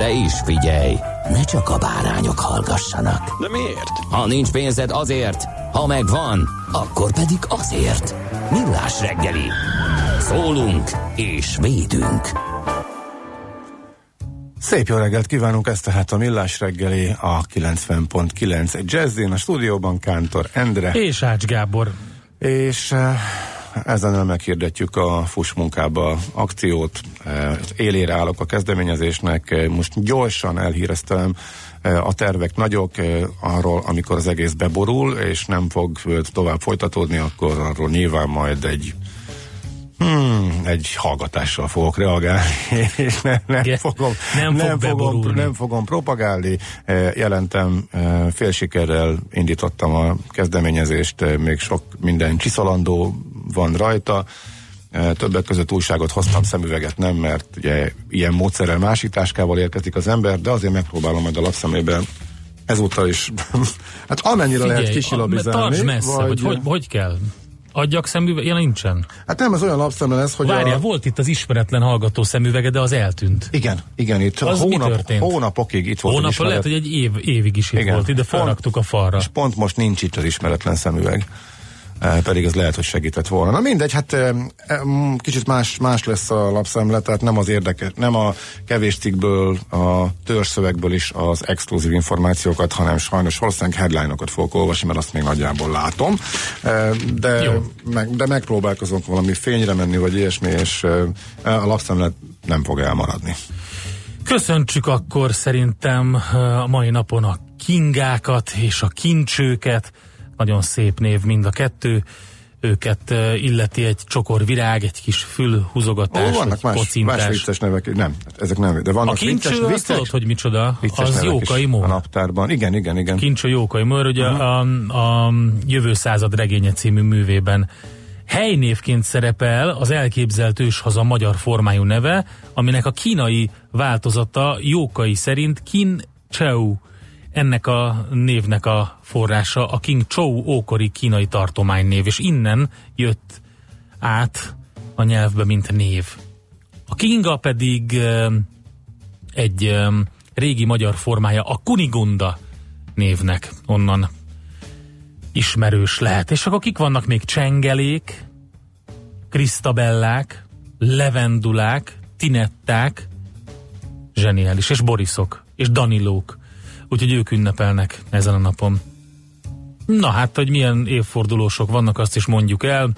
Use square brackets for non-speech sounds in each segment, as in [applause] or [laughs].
De is figyelj, ne csak a bárányok hallgassanak. De miért? Ha nincs pénzed azért, ha megvan, akkor pedig azért. Millás reggeli. Szólunk és védünk. Szép jó reggelt kívánunk, ez tehát a Millás reggeli a 90.9 Jazzin, a stúdióban Kántor Endre. És Ács Gábor. És ezen meghirdetjük a fuss munkába akciót, élére állok a kezdeményezésnek, most gyorsan elhíreztem a tervek nagyok, arról, amikor az egész beborul, és nem fog tovább folytatódni, akkor arról nyilván majd egy Hmm, egy hallgatással fogok reagálni, [laughs] és nem, nem, Igen, fogom, nem fog nem, fogom, beborulni. nem fogom propagálni. Jelentem, fél sikerrel indítottam a kezdeményezést, még sok minden csiszolandó van rajta. Többek között újságot hoztam, szemüveget nem, mert ugye ilyen módszerrel másik táskával érkezik az ember, de azért megpróbálom majd a lapszemében ezúttal is, [laughs] hát amennyire lehet Figyelj, kisilabizálni. tartsd messze, hogy, hogy hogy kell. Adjak szemüveg, ja nincsen. Hát nem, ez olyan lapszemle lesz, hogy Várjál, a... volt itt az ismeretlen hallgató szemüvege, de az eltűnt. Igen, igen, itt Az hónap, hónapokig itt volt az ismeret- lehet, hogy egy év, évig is itt Igen. volt, ide Pont- felraktuk a falra. És pont most nincs itt az ismeretlen szemüveg. E, pedig ez lehet, hogy segített volna. Na mindegy, hát e, e, m, kicsit más, más lesz a lapszemle, tehát nem az érdekes, nem a kevés cikkből, a törzszövegből is az exkluzív információkat, hanem sajnos valószínűleg headline-okat fogok olvasni, mert azt még nagyjából látom. E, de, Jó. meg, de megpróbálkozunk valami fényre menni, vagy ilyesmi, és a lapszemle nem fog elmaradni. Köszöntsük akkor szerintem eh, a mai napon a kingákat és a kincsőket. Nagyon szép név mind a kettő. Őket illeti egy csokor virág, egy kis fülhúzogatás, Ó, vannak más, kocintás. más vicces nevek, nem, ezek nem, de A vannak kincső, vicces, vicces, tudod, hogy micsoda? Az Jókai a Mór. naptárban. Igen, igen, igen. Kincső Jókai Mór, ugye Mhm. a, a Jövő század regénye című művében helynévként szerepel az elképzelt őshaza magyar formájú neve, aminek a kínai változata Jókai szerint Kin Cheu. Ennek a névnek a forrása a King Chou ókori kínai tartománynév, és innen jött át a nyelvbe, mint név. A Kinga pedig egy régi magyar formája a Kunigunda névnek onnan ismerős lehet. És akkor kik vannak még? Csengelék, Krisztabellák, Levendulák, Tinetták, zseniális, és Borisok, és Danilók. Úgyhogy ők ünnepelnek ezen a napon. Na hát, hogy milyen évfordulósok vannak, azt is mondjuk el.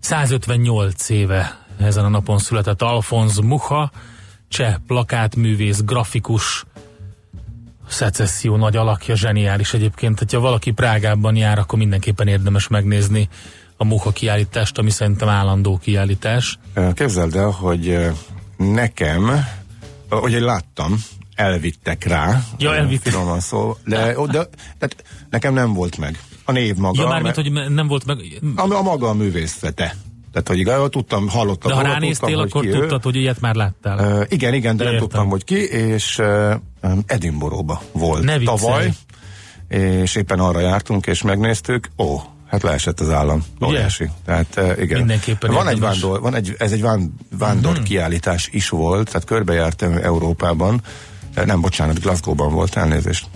158 éve ezen a napon született Alfonz Mucha, cseh plakátművész, grafikus, szecesszió nagy alakja, zseniális egyébként. hogyha valaki Prágában jár, akkor mindenképpen érdemes megnézni a Mucha kiállítást, ami szerintem állandó kiállítás. Képzeld el, hogy ö, nekem, hogy láttam, elvittek rá. Ja, elvittek. Finoman szó, de, de, de nekem nem volt meg. A név maga. Ja, mármint, mert- hogy nem volt meg... a, a maga a művészete. Tehát, hogy igazából tudtam, hallottam. De ha ránéztél, tudtam, akkor hogy ki ő. tudtad, hogy ilyet már láttál. Uh, igen, igen, de nem Értem. tudtam, hogy ki, és uh, Edinburghba volt Ne viccelj. tavaly, és éppen arra jártunk, és megnéztük, ó, hát leesett az állam. Óriási. Tehát uh, igen. Mindenképpen van egy vándor, van egy, ez egy ván, vándor Mhm. kiállítás is volt, tehát körbejártam Európában, nem, bocsánat, Glasgow-ban volt, elnézést.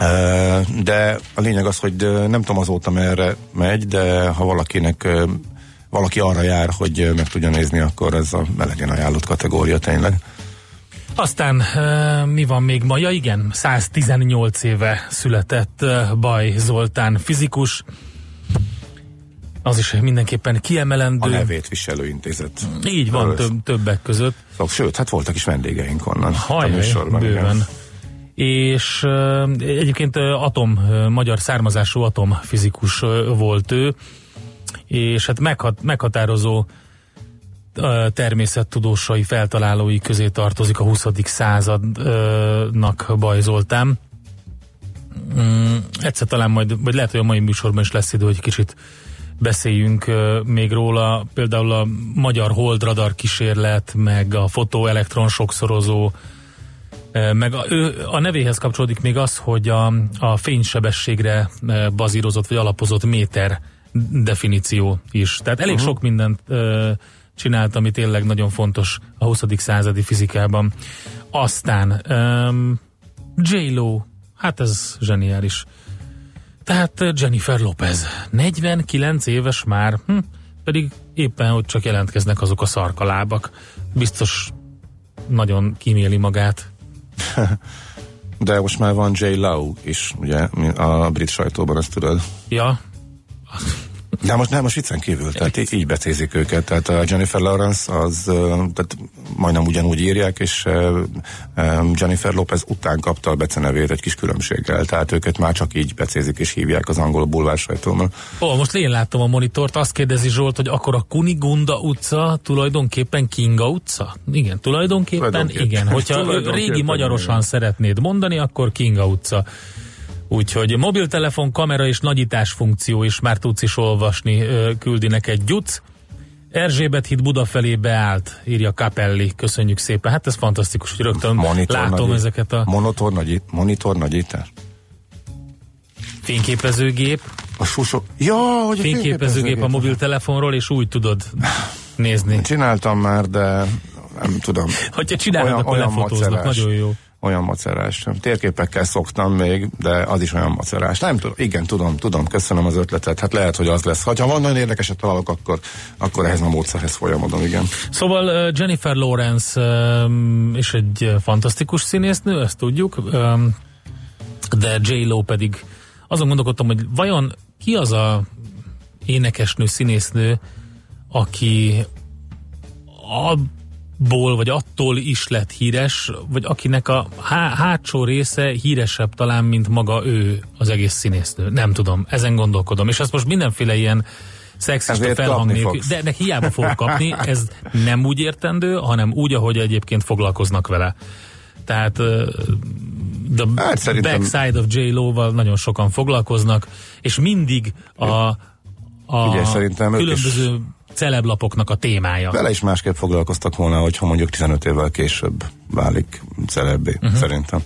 Uh, de a lényeg az, hogy uh, nem tudom azóta merre megy, de ha valakinek valaki arra jár, hogy meg tudja nézni, akkor ez a legyen ajánlott kategória tényleg. Aztán mi van még ma? Ja igen, 118 éve született Baj Zoltán fizikus. Az is mindenképpen kiemelendő. A nevét viselő intézet. Így van, több, többek között. Szóval, sőt, hát voltak is vendégeink onnan. Hajjaj, bőven. Igen. És egyébként atom, magyar származású atomfizikus volt ő, és hát meghat, meghatározó természettudósai feltalálói közé tartozik a 20. századnak Baj Zoltán. Mm, egyszer talán majd, vagy lehet, hogy a mai műsorban is lesz idő, hogy kicsit beszéljünk még róla, például a magyar holdradar kísérlet, meg a fotoelektron sokszorozó, meg a, ő, a nevéhez kapcsolódik még az, hogy a, a fénysebességre bazírozott vagy alapozott méter definíció is. Tehát elég uh-huh. sok mindent csinált, ami tényleg nagyon fontos a 20. századi fizikában. Aztán um, J-Lo, hát ez zseniális. Tehát Jennifer Lopez, 49 éves már, hm, pedig éppen hogy csak jelentkeznek azok a szarkalábak. Biztos nagyon kíméli magát. De most már van J. Lau is, ugye, a brit sajtóban, ezt tudod. Ja, de most nem, most viccen kívül, tehát így, így becézik őket. Tehát a Jennifer Lawrence az, tehát majdnem ugyanúgy írják, és Jennifer Lopez után kapta a becenevét egy kis különbséggel. Tehát őket már csak így becézik és hívják az angol bulvár sajtóban. Ó, most én láttam a monitort, azt kérdezi Zsolt, hogy akkor a Kunigunda utca tulajdonképpen Kinga utca? Igen, tulajdonképpen, tulajdonképpen igen. Hogyha régi magyarosan igen. szeretnéd mondani, akkor Kinga utca. Úgyhogy mobiltelefon, kamera és nagyítás funkció is már tudsz is olvasni, küldi neked gyuc. Erzsébet híd Buda felé beállt, írja Capelli. Köszönjük szépen. Hát ez fantasztikus, hogy rögtön monitor látom nagyít, ezeket a... Monitor, nagyít, monitor nagyítás? Fényképezőgép. A susok. Ja, hogy a fényképezőgép, fényképezőgép a mobiltelefonról, és úgy tudod nézni. Csináltam már, de nem tudom. Hogyha csinálod, olyan, akkor olyan lefotóznak, nagyon jó olyan macerás. Térképekkel szoktam még, de az is olyan macerás. Nem tudom, igen, tudom, tudom, köszönöm az ötletet. Hát lehet, hogy az lesz. Ha van nagyon érdekeset találok, akkor, akkor ehhez a módszerhez folyamodom, igen. Szóval Jennifer Lawrence és egy fantasztikus színésznő, ezt tudjuk, de J-Lo pedig azon gondolkodtam, hogy vajon ki az a énekesnő, színésznő, aki a ból, vagy attól is lett híres, vagy akinek a há- hátsó része híresebb talán, mint maga ő az egész színésznő. Nem tudom, ezen gondolkodom. És ezt most mindenféle ilyen szexista felhang nélkül, de ennek hiába fog kapni, ez nem úgy értendő, hanem úgy, ahogy egyébként foglalkoznak vele. Tehát the hát szerintem... backside of J-Lo-val nagyon sokan foglalkoznak, és mindig a, a Ugye, szerintem különböző celeblapoknak a témája. Vele is másképp foglalkoztak volna, hogyha mondjuk 15 évvel később válik celebbé, uh-huh. szerintem.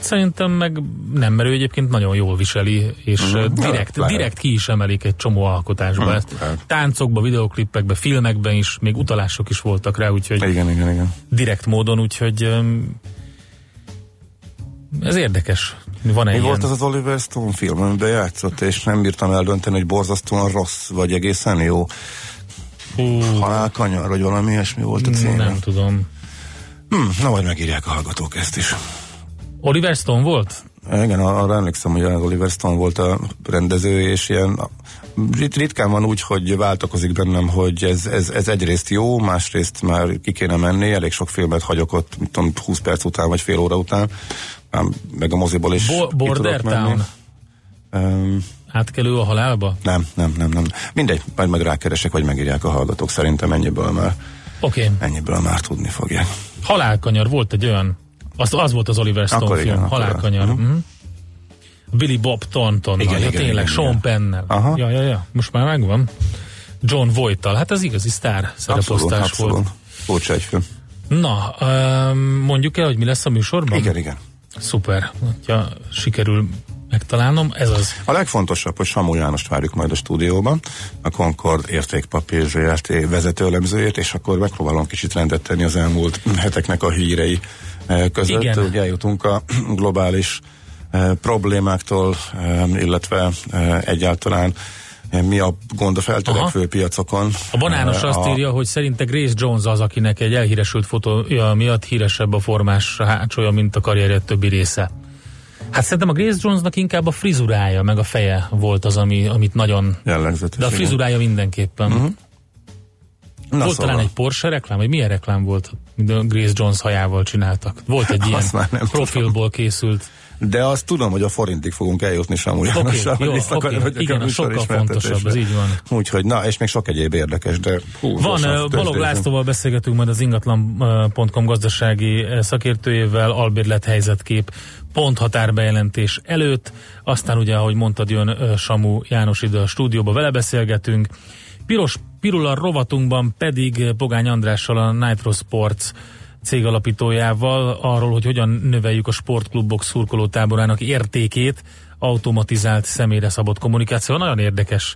Szerintem meg nem, mert ő egyébként nagyon jól viseli, és uh-huh. direkt, lehet. direkt ki is emelik egy csomó alkotásba uh-huh. ezt. Lehet. Táncokba, videoklippekbe, filmekben is, még utalások is voltak rá, úgyhogy igen, igen, igen. direkt módon, úgyhogy ez érdekes. Van Mi ilyen? volt az az Oliver Stone film, amiben játszott, és nem bírtam eldönteni, hogy borzasztóan rossz, vagy egészen jó. Hú. Halálkanyar, vagy valami ilyesmi volt a cím. Nem tudom. Hm, na majd megírják a hallgatók ezt is. Oliver Stone volt? Igen, arra emlékszem, hogy Oliver Stone volt a rendező, és ilyen rit- ritkán van úgy, hogy váltakozik bennem, hogy ez, ez, ez egyrészt jó, másrészt már ki kéne menni, elég sok filmet hagyok ott, mit tudom, 20 perc után, vagy fél óra után, meg a moziból is Bo- Border Town. Um, Átkelő a halálba? Nem, nem, nem, nem. Mindegy, majd meg rákeresek, vagy megírják a hallgatók. Szerintem ennyiből már. Okay. Ennyiből már tudni fogják. Halálkanyar volt egy olyan, az, az volt az Oliver Stone akkor film, igen, Halálkanyar. Uh-huh. Uh-huh. Billy Bob Thornton, igen, ja, igen, tényleg, igen, Sean Pennel. Aha. Ja, ja, ja, most már megvan. John Voight-tal, hát ez igazi sztár szereposztás abszolút, volt. Furcsa egy film. Na, mondjuk el, hogy mi lesz a műsorban? Igen, igen. Szuper, ha sikerül megtalálnom, ez az. A legfontosabb, hogy Samu Jánost várjuk majd a stúdióban, a Concord értékpapír ZRT vezetőlemzőjét, és akkor megpróbálom kicsit rendet tenni az elmúlt heteknek a hírei eh, között. Igen. Ugye eljutunk a globális eh, problémáktól, eh, illetve egyáltalán mi a gond a feltörekvő Aha. piacokon. A banános azt a... írja, hogy szerinte Grace Jones az, akinek egy elhíresült fotója miatt híresebb a formás hátsója, mint a karrierje többi része. Hát szerintem a Grace Jonesnak inkább a frizurája, meg a feje volt az, ami, amit nagyon... Jellegzetes. De a frizurája mindenképpen. Uh-huh. Na volt szóval. talán egy Porsche reklám, vagy milyen reklám volt, mint a Grace Jones hajával csináltak? Volt egy [laughs] ilyen profilból készült. De azt tudom, hogy a forintig fogunk eljutni sem úgy. Okay, jó, okay. Igen, a sokkal fontosabb, ez így van. Úgyhogy, na, és még sok egyéb érdekes, de hú, Van, Balog Lászlóval beszélgetünk majd az ingatlan.com gazdasági szakértőjével, albérlet helyzetkép pont határbejelentés előtt, aztán ugye, ahogy mondtad, jön Samu János ide a stúdióba, vele beszélgetünk. Piros Pirula rovatunkban pedig Pogány Andrással a Nitro Sports cég alapítójával arról, hogy hogyan növeljük a sportklubok szurkoló táborának értékét automatizált személyre szabott kommunikáció. Nagyon érdekes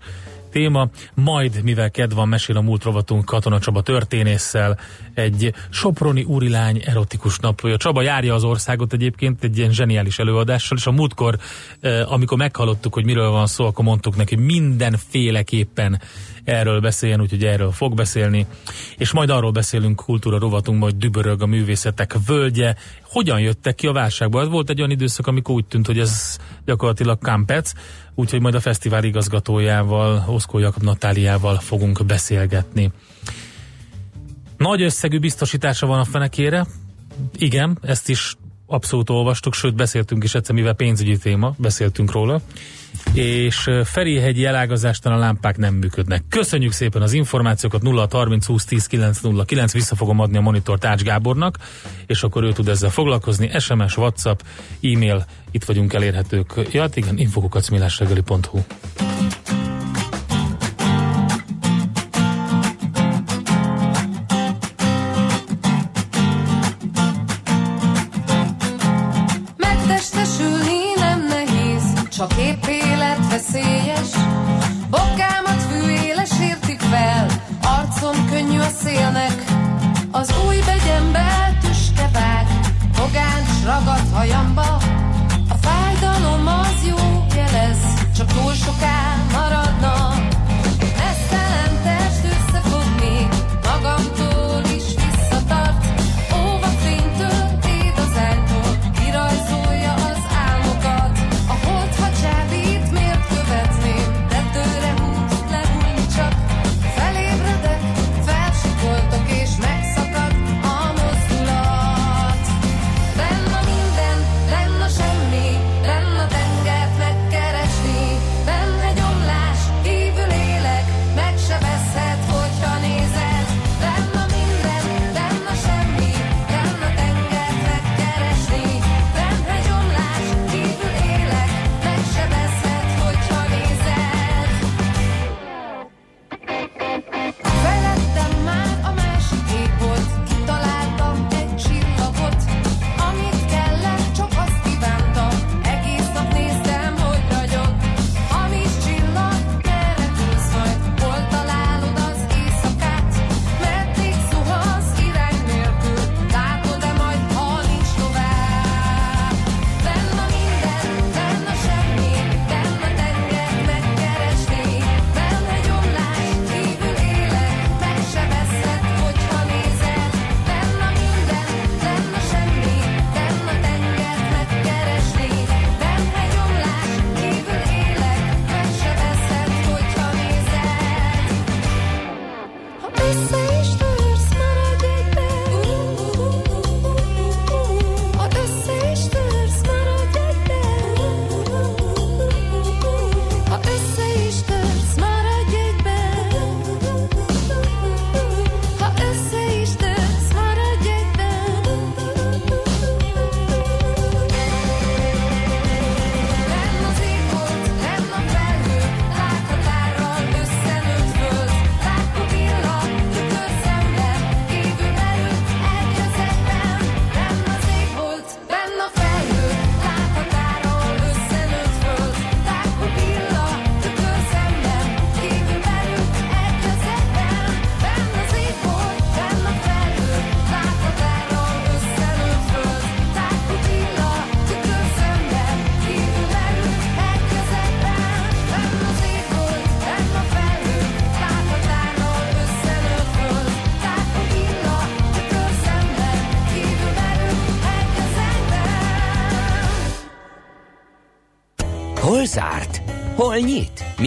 téma, majd mivel kedv van, mesél a múlt rovatunk Katona Csaba történésszel egy Soproni úrilány erotikus naplója. Csaba járja az országot egyébként egy ilyen zseniális előadással, és a múltkor, eh, amikor meghallottuk, hogy miről van szó, akkor mondtuk neki mindenféleképpen erről beszéljen, úgyhogy erről fog beszélni. És majd arról beszélünk kultúra rovatunkban, hogy dübörög a művészetek völgye, hogyan jöttek ki a válságból. Ez volt egy olyan időszak, amikor úgy tűnt, hogy ez gyakorlatilag kampec, úgyhogy majd a fesztivál igazgatójával, Oszkó Jakab Natáliával fogunk beszélgetni. Nagy összegű biztosítása van a fenekére, igen, ezt is abszolút olvastuk, sőt beszéltünk is egyszer, mivel pénzügyi téma, beszéltünk róla és Ferihegyi elágazástan a lámpák nem működnek. Köszönjük szépen az információkat 0 30 20 10 909, vissza fogom adni a monitor Tács Gábornak, és akkor ő tud ezzel foglalkozni. SMS, WhatsApp, e-mail, itt vagyunk elérhetők. Ja, hát igen, infokukacmilásregeli.hu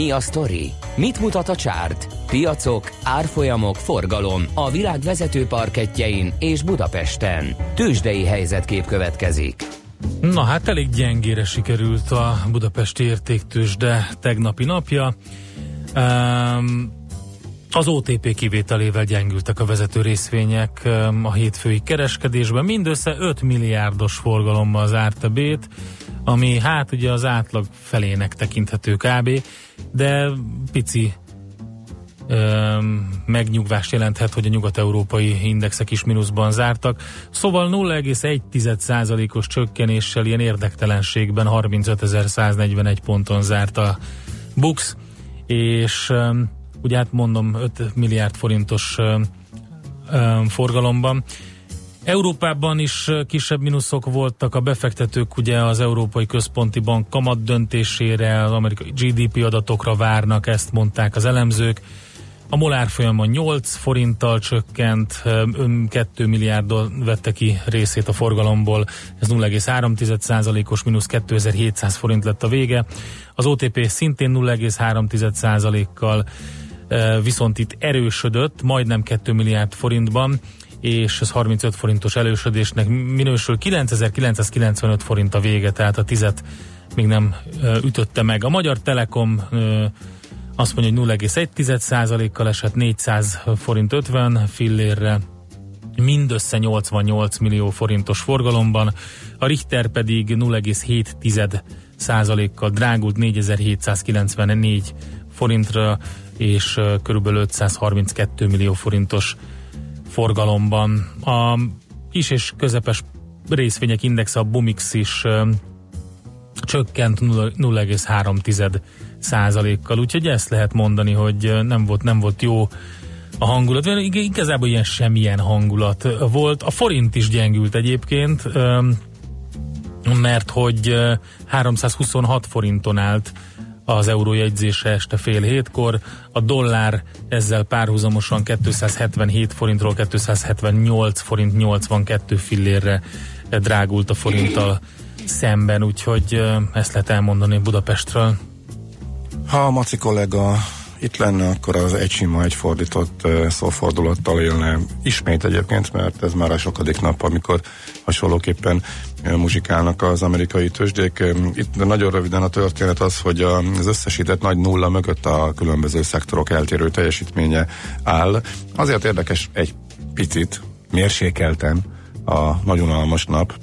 Mi a sztori? Mit mutat a csárt? Piacok, árfolyamok, forgalom a világ vezető parketjein és Budapesten. Tősdei helyzetkép következik. Na hát elég gyengére sikerült a Budapesti értéktősde tegnapi napja. Um, az OTP kivételével gyengültek a vezető részvények a hétfői kereskedésben. Mindössze 5 milliárdos forgalommal zárt a bét, ami hát ugye az átlag felének tekinthető kb, de pici megnyugvást jelenthet, hogy a nyugat-európai indexek is mínuszban zártak. Szóval 0,1%-os csökkenéssel ilyen érdektelenségben 35.141 ponton zárt a Bux, és ugye hát mondom 5 milliárd forintos forgalomban. Európában is kisebb mínuszok voltak, a befektetők ugye az Európai Központi Bank kamat döntésére, az amerikai GDP adatokra várnak, ezt mondták az elemzők. A molár folyamon 8 forinttal csökkent, 2 milliárddal vette ki részét a forgalomból, ez 0,3%-os, mínusz 2700 forint lett a vége. Az OTP szintén 0,3%-kal viszont itt erősödött, majdnem 2 milliárd forintban, és ez 35 forintos elősödésnek minősül. 9995 forint a vége, tehát a tizet még nem ütötte meg. A Magyar Telekom azt mondja, hogy 0,1%-kal esett 400 forint 50 fillérre, mindössze 88 millió forintos forgalomban, a Richter pedig 0,7 százalékkal drágult 4794 forintra, és körülbelül 532 millió forintos forgalomban. A kis és közepes részvények index, a Bumix is csökkent 0,3 százalékkal, úgyhogy ezt lehet mondani, hogy nem volt, nem volt jó a hangulat. Igazából ilyen semmilyen hangulat volt. A forint is gyengült egyébként, mert hogy 326 forinton állt az eurójegyzése este fél hétkor, a dollár ezzel párhuzamosan 277 forintról 278 forint 82 fillérre drágult a forinttal szemben, úgyhogy ezt lehet elmondani Budapestről. Ha a Maci kollega itt lenne, akkor az egy sima, egy fordított szófordulattal élne ismét egyébként, mert ez már a sokadik nap, amikor hasonlóképpen muzsikálnak az amerikai tőzsdék. Itt nagyon röviden a történet az, hogy az összesített nagy nulla mögött a különböző szektorok eltérő teljesítménye áll. Azért érdekes egy picit, mérsékelten a nagyon almas nap,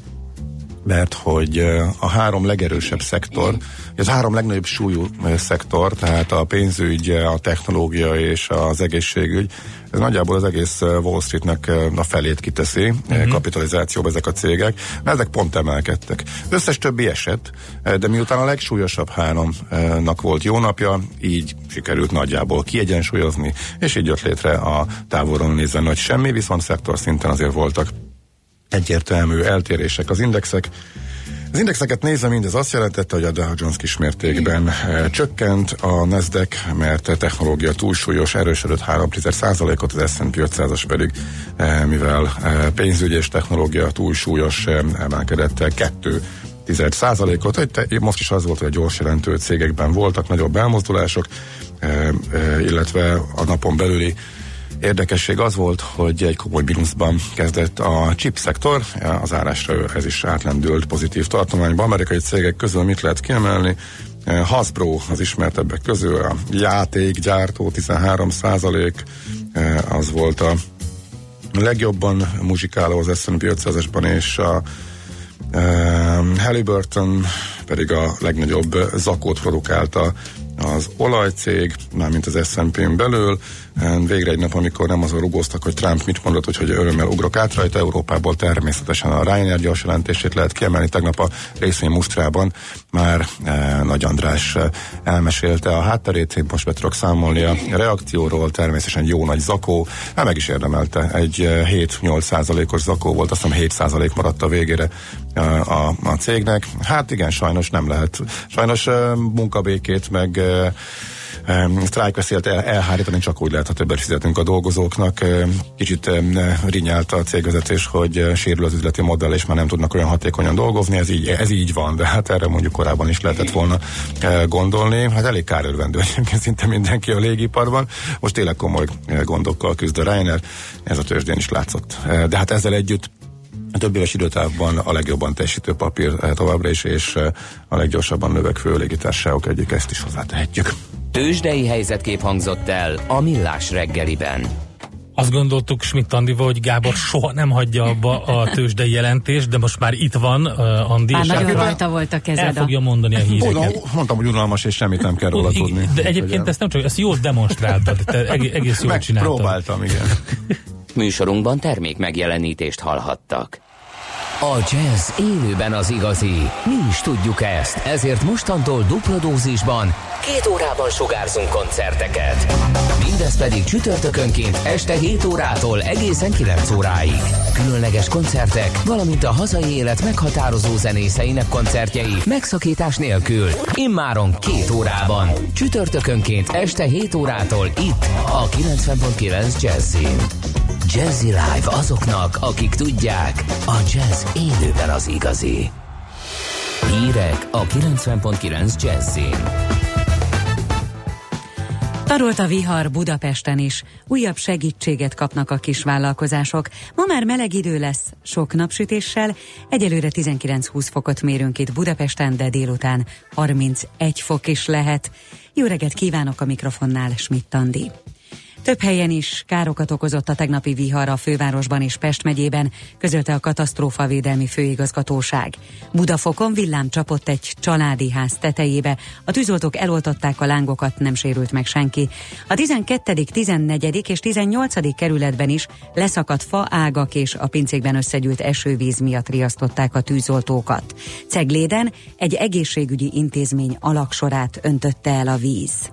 mert hogy a három legerősebb szektor, az három legnagyobb súlyú szektor, tehát a pénzügy, a technológia és az egészségügy, ez nagyjából az egész Wall Streetnek a felét kiteszi uh-huh. kapitalizációba ezek a cégek, mert ezek pont emelkedtek. Összes többi eset, de miután a legsúlyosabb háromnak volt jó napja, így sikerült nagyjából kiegyensúlyozni, és így jött létre a távolról nézve nagy semmi, viszont szektor szinten azért voltak egyértelmű eltérések az indexek. Az indexeket nézve mindez azt jelentette, hogy a Dow Jones kismértékben e, csökkent, a Nasdaq, mert a technológia túlsúlyos, erősödött 3%-ot, az S&P 500-as pedig, e, mivel e, pénzügyi és technológia túlsúlyos, emelkedett 2 10 százalékot. Most is az volt, hogy a gyors jelentő cégekben voltak nagyobb elmozdulások, illetve a napon belüli Érdekesség az volt, hogy egy komoly mínuszban kezdett a chip szektor, az árásra ez is átlendült pozitív tartományba. Amerikai cégek közül mit lehet kiemelni? Hasbro az ismertebbek közül, a játékgyártó 13 százalék, az volt a legjobban muzsikáló az S&P 500-esban, és a Halliburton pedig a legnagyobb zakót produkálta az olajcég, mármint az S&P-n belül, végre egy nap, amikor nem azon rugóztak, hogy Trump mit mondott, hogy, hogy örömmel ugrok át rajta, Európából természetesen a Ryanair gyors jelentését lehet kiemelni. Tegnap a részvény musztrában már e, Nagy András e, elmesélte a hátterét, én most be tudok számolni a reakcióról, természetesen jó nagy zakó, hát meg is érdemelte, egy 7-8 e, százalékos zakó volt, azt hiszem 7 százalék maradt a végére a, a cégnek. Hát igen, sajnos nem lehet. Sajnos munkabékét meg sztrájkveszélyt el, elhárítani csak úgy lehet, ha többet fizetünk a dolgozóknak. Kicsit rinyált a cégvezetés, hogy sérül az üzleti modell, és már nem tudnak olyan hatékonyan dolgozni, ez így, ez így van, de hát erre mondjuk korábban is lehetett volna gondolni. Hát elég kárörvendő egyébként szinte mindenki a légiparban. Most tényleg komoly gondokkal küzd a Reiner, ez a tőzsdén is látszott. De hát ezzel együtt a több éves időtávban a legjobban teljesítő papír továbbra is, és a leggyorsabban növekvő légitársaságok egyik ezt is hozzátehetjük. Tőzsdei helyzetkép hangzott el a Millás reggeliben. Azt gondoltuk Schmidt Andival, hogy Gábor soha nem hagyja abba a tőzsdei jelentést, de most már itt van uh, Andi. Már nagyon rajta volt a kezed. El fogja mondani a híreket. Mondom, mondtam, hogy unalmas, és semmit nem kell róla tudni. De egyébként ezt nem csak, ezt jól demonstráltad, te egész jól csináltad. Próbáltam, igen. Műsorunkban termék megjelenítést hallhattak. A jazz élőben az igazi. Mi is tudjuk ezt, ezért mostantól dupla dózisban két órában sugárzunk koncerteket. Mindez pedig csütörtökönként este 7 órától egészen 9 óráig. Különleges koncertek, valamint a hazai élet meghatározó zenészeinek koncertjei megszakítás nélkül. Immáron két órában. Csütörtökönként este 7 órától itt a 90.9 Jazzin. Jazzy Live azoknak, akik tudják, a jazz élőben az igazi. Hírek a 90.9 Jazzin. Tarolt a vihar Budapesten is. Újabb segítséget kapnak a kisvállalkozások. Ma már meleg idő lesz, sok napsütéssel. Egyelőre 19-20 fokot mérünk itt Budapesten, de délután 31 fok is lehet. Jó reggelt kívánok a mikrofonnál, Schmidt Andi. Több helyen is károkat okozott a tegnapi vihar a fővárosban és Pest megyében, közölte a katasztrófavédelmi főigazgatóság. Budafokon villám csapott egy családi ház tetejébe, a tűzoltók eloltották a lángokat, nem sérült meg senki. A 12., 14. és 18. kerületben is leszakadt fa ágak és a pincékben összegyűlt esővíz miatt riasztották a tűzoltókat. Cegléden egy egészségügyi intézmény alaksorát öntötte el a víz.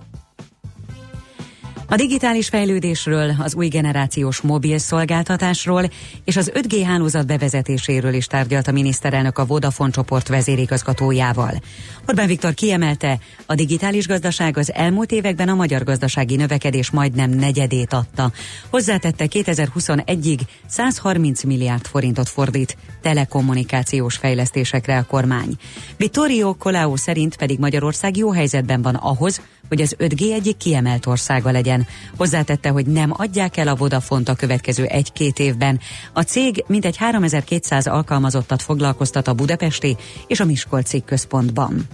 A digitális fejlődésről, az új generációs mobil szolgáltatásról és az 5G hálózat bevezetéséről is tárgyalt a miniszterelnök a Vodafone csoport vezérigazgatójával. Orbán Viktor kiemelte, a digitális gazdaság az elmúlt években a magyar gazdasági növekedés majdnem negyedét adta. Hozzátette 2021-ig 130 milliárd forintot fordít telekommunikációs fejlesztésekre a kormány. Vittorio Colau szerint pedig Magyarország jó helyzetben van ahhoz, hogy az 5G egyik kiemelt országa legyen. Hozzátette, hogy nem adják el a Vodafont a következő egy-két évben. A cég mintegy 3200 alkalmazottat foglalkoztat a budapesti és a Miskolci központban.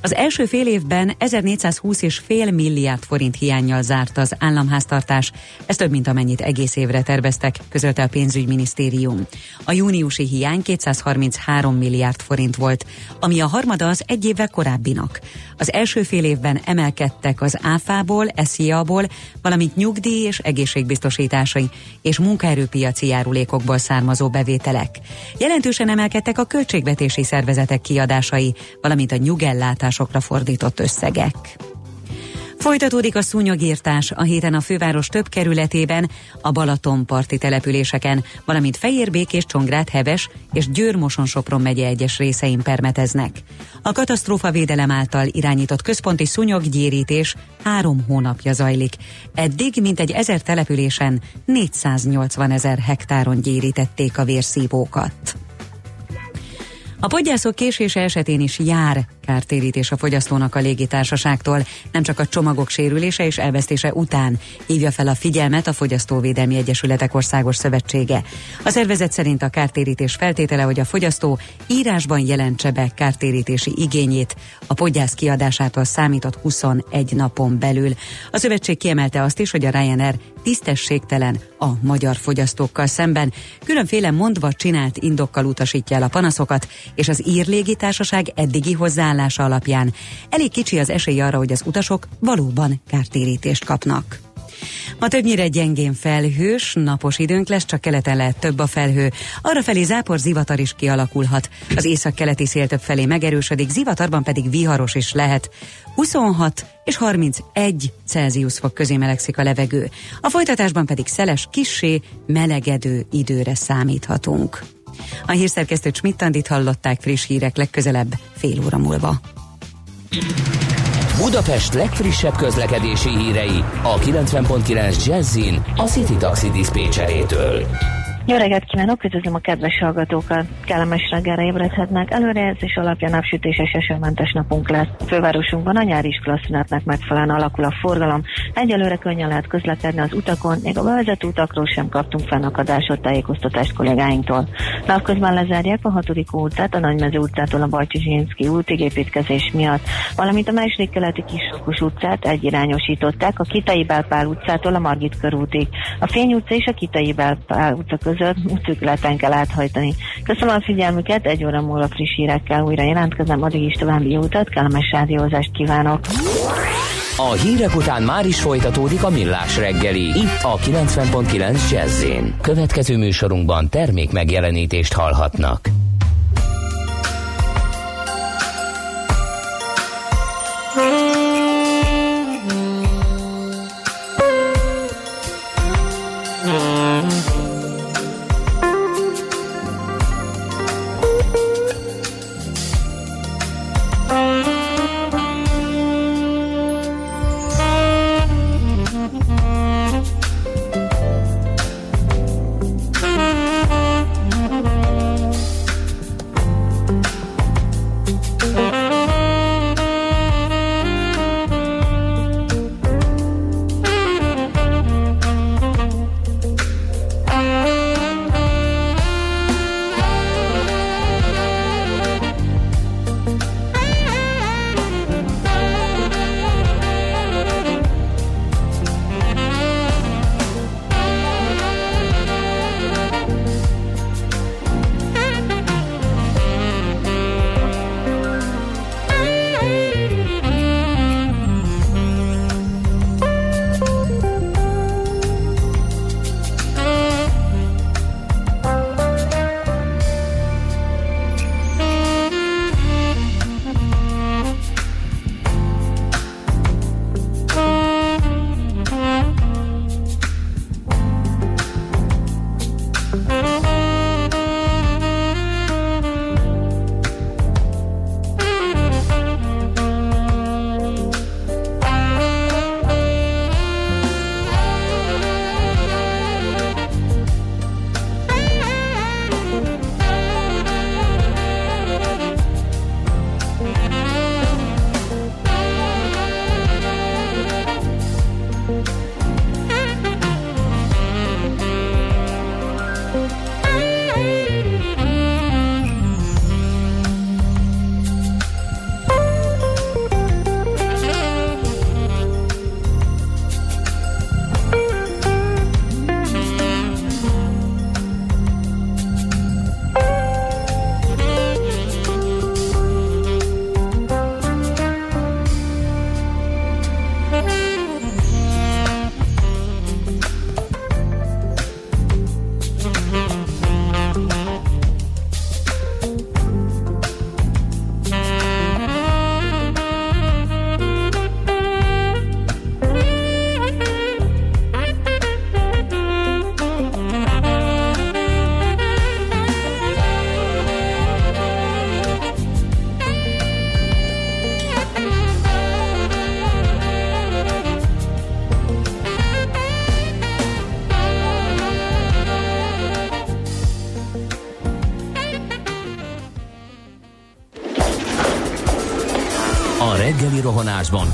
Az első fél évben 1420 és fél milliárd forint hiányjal zárt az államháztartás. Ez több, mint amennyit egész évre terveztek, közölte a pénzügyminisztérium. A júniusi hiány 233 milliárd forint volt, ami a harmada az egy évvel korábbinak. Az első fél évben emelkedtek az áfából, SZIA-ból, valamint nyugdíj és egészségbiztosításai és munkaerőpiaci járulékokból származó bevételek. Jelentősen emelkedtek a költségvetési szervezetek kiadásai, valamint a nyugellátás szolgáltatásokra fordított összegek. Folytatódik a szúnyogírtás a héten a főváros több kerületében, a Balatonparti településeken, valamint Fejérbék és Csongrád Heves és Győr-Moson-Sopron megye egyes részein permeteznek. A katasztrófa védelem által irányított központi szúnyoggyérítés három hónapja zajlik. Eddig mintegy ezer településen 480 ezer hektáron gyérítették a vérszívókat. A podgyászok késése esetén is jár kártérítés a fogyasztónak a légitársaságtól, nem csak a csomagok sérülése és elvesztése után hívja fel a figyelmet a Fogyasztóvédelmi Egyesületek Országos Szövetsége. A szervezet szerint a kártérítés feltétele, hogy a fogyasztó írásban jelentse be kártérítési igényét a podgyász kiadásától számított 21 napon belül. A szövetség kiemelte azt is, hogy a Ryanair tisztességtelen a magyar fogyasztókkal szemben. Különféle mondva csinált indokkal utasítja el a panaszokat, és az ír légitársaság eddigi hozzáállása alapján elég kicsi az esély arra, hogy az utasok valóban kártérítést kapnak. Ma többnyire gyengén felhős, napos időnk lesz, csak keleten lehet több a felhő. Arra felé zápor zivatar is kialakulhat. Az észak-keleti szél több felé megerősödik, zivatarban pedig viharos is lehet. 26 és 31 Celsius fok közé melegszik a levegő. A folytatásban pedig szeles, kissé, melegedő időre számíthatunk. A hírszerkesztő Csmittandit hallották friss hírek legközelebb fél óra múlva. Budapest legfrissebb közlekedési hírei a 90.9 Jazzin a City Taxi Dispécsejétől. Jó reggelt kívánok, üdvözlöm a kedves hallgatókat. Kellemes reggelre ébredhetnek. Előrejelzés alapján napsütéses esőmentes napunk lesz. Fővárosunkban a nyári iskolaszünetnek megfelelően alakul a forgalom. Egyelőre könnyen lehet közlekedni az utakon, még a bevezető utakról sem kaptunk fennakadásot tájékoztatást kollégáinktól. Napközben lezárják a 6. utcát, a Nagymező utcától a Bajcsi Zsinszki útig építkezés miatt, valamint a második keleti Kisokos utcát egyirányosították a Kitai Belpál utcától a Margit körútig. A Fény utca és a Kitai Belpál utca között útszűkületen kell áthajtani. Köszönöm a figyelmüket, egy óra múlva friss hírekkel újra jelentkezem, addig is további jó utat, kellemes rádiózást kívánok. A hírek után már is folytatódik a millás reggeli, itt a 90.9 jazz Következő műsorunkban termék megjelenítést hallhatnak.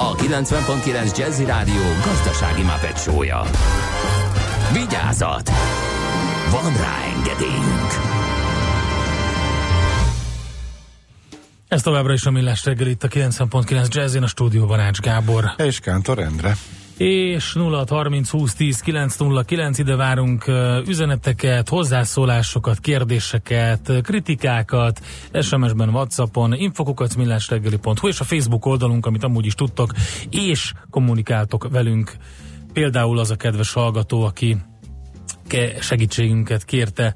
a 90.9 Jazzy Rádió gazdasági mapetsója. Vigyázat! Van rá engedélyünk! Ez továbbra is a Millás reggel itt a 90.9 Jazzin, a stúdióban Ács Gábor. És Kántor Endre. És 0630 20 10 909 ide várunk üzeneteket, hozzászólásokat, kérdéseket, kritikákat, SMS-ben, Whatsappon, infokukacmillásreggeli.hu és a Facebook oldalunk, amit amúgy is tudtok, és kommunikáltok velünk. Például az a kedves hallgató, aki segítségünket kérte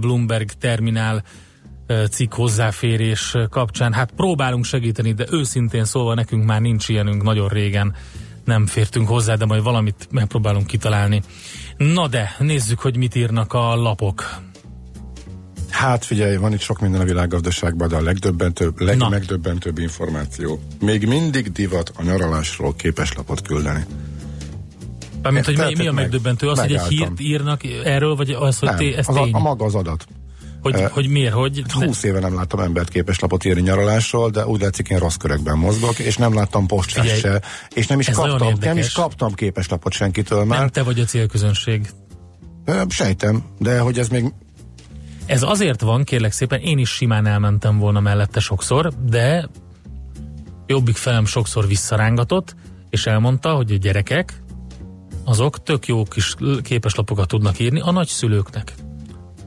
Bloomberg terminál cikk hozzáférés kapcsán. Hát próbálunk segíteni, de őszintén szólva nekünk már nincs ilyenünk nagyon régen. Nem fértünk hozzá, de majd valamit megpróbálunk kitalálni. Na de, nézzük, hogy mit írnak a lapok. Hát figyelj, van itt sok minden a világgazdaságban, de a legdöbbentőbb, legmegdöbbentőbb információ. Még mindig divat a nyaralásról képeslapot küldeni. Mármint, hogy mi, mi a megdöbbentő? Az, megálltam. hogy egy hírt írnak erről, vagy az, hogy nem, té, ez az tény? A, a maga az adat. Hogy, uh, hogy miért? Hogy... 20 éve nem láttam embert képes lapot írni nyaralásról, de úgy látszik, én rossz körökben mozgok, és nem láttam postás se, és nem is, kaptam, nem is kaptam képes lapot senkitől már. Nem te vagy a célközönség. Uh, sejtem, de hogy ez még ez azért van, kérlek szépen, én is simán elmentem volna mellette sokszor, de jobbik felem sokszor visszarángatott, és elmondta, hogy a gyerekek azok tök jó kis képeslapokat tudnak írni a nagyszülőknek.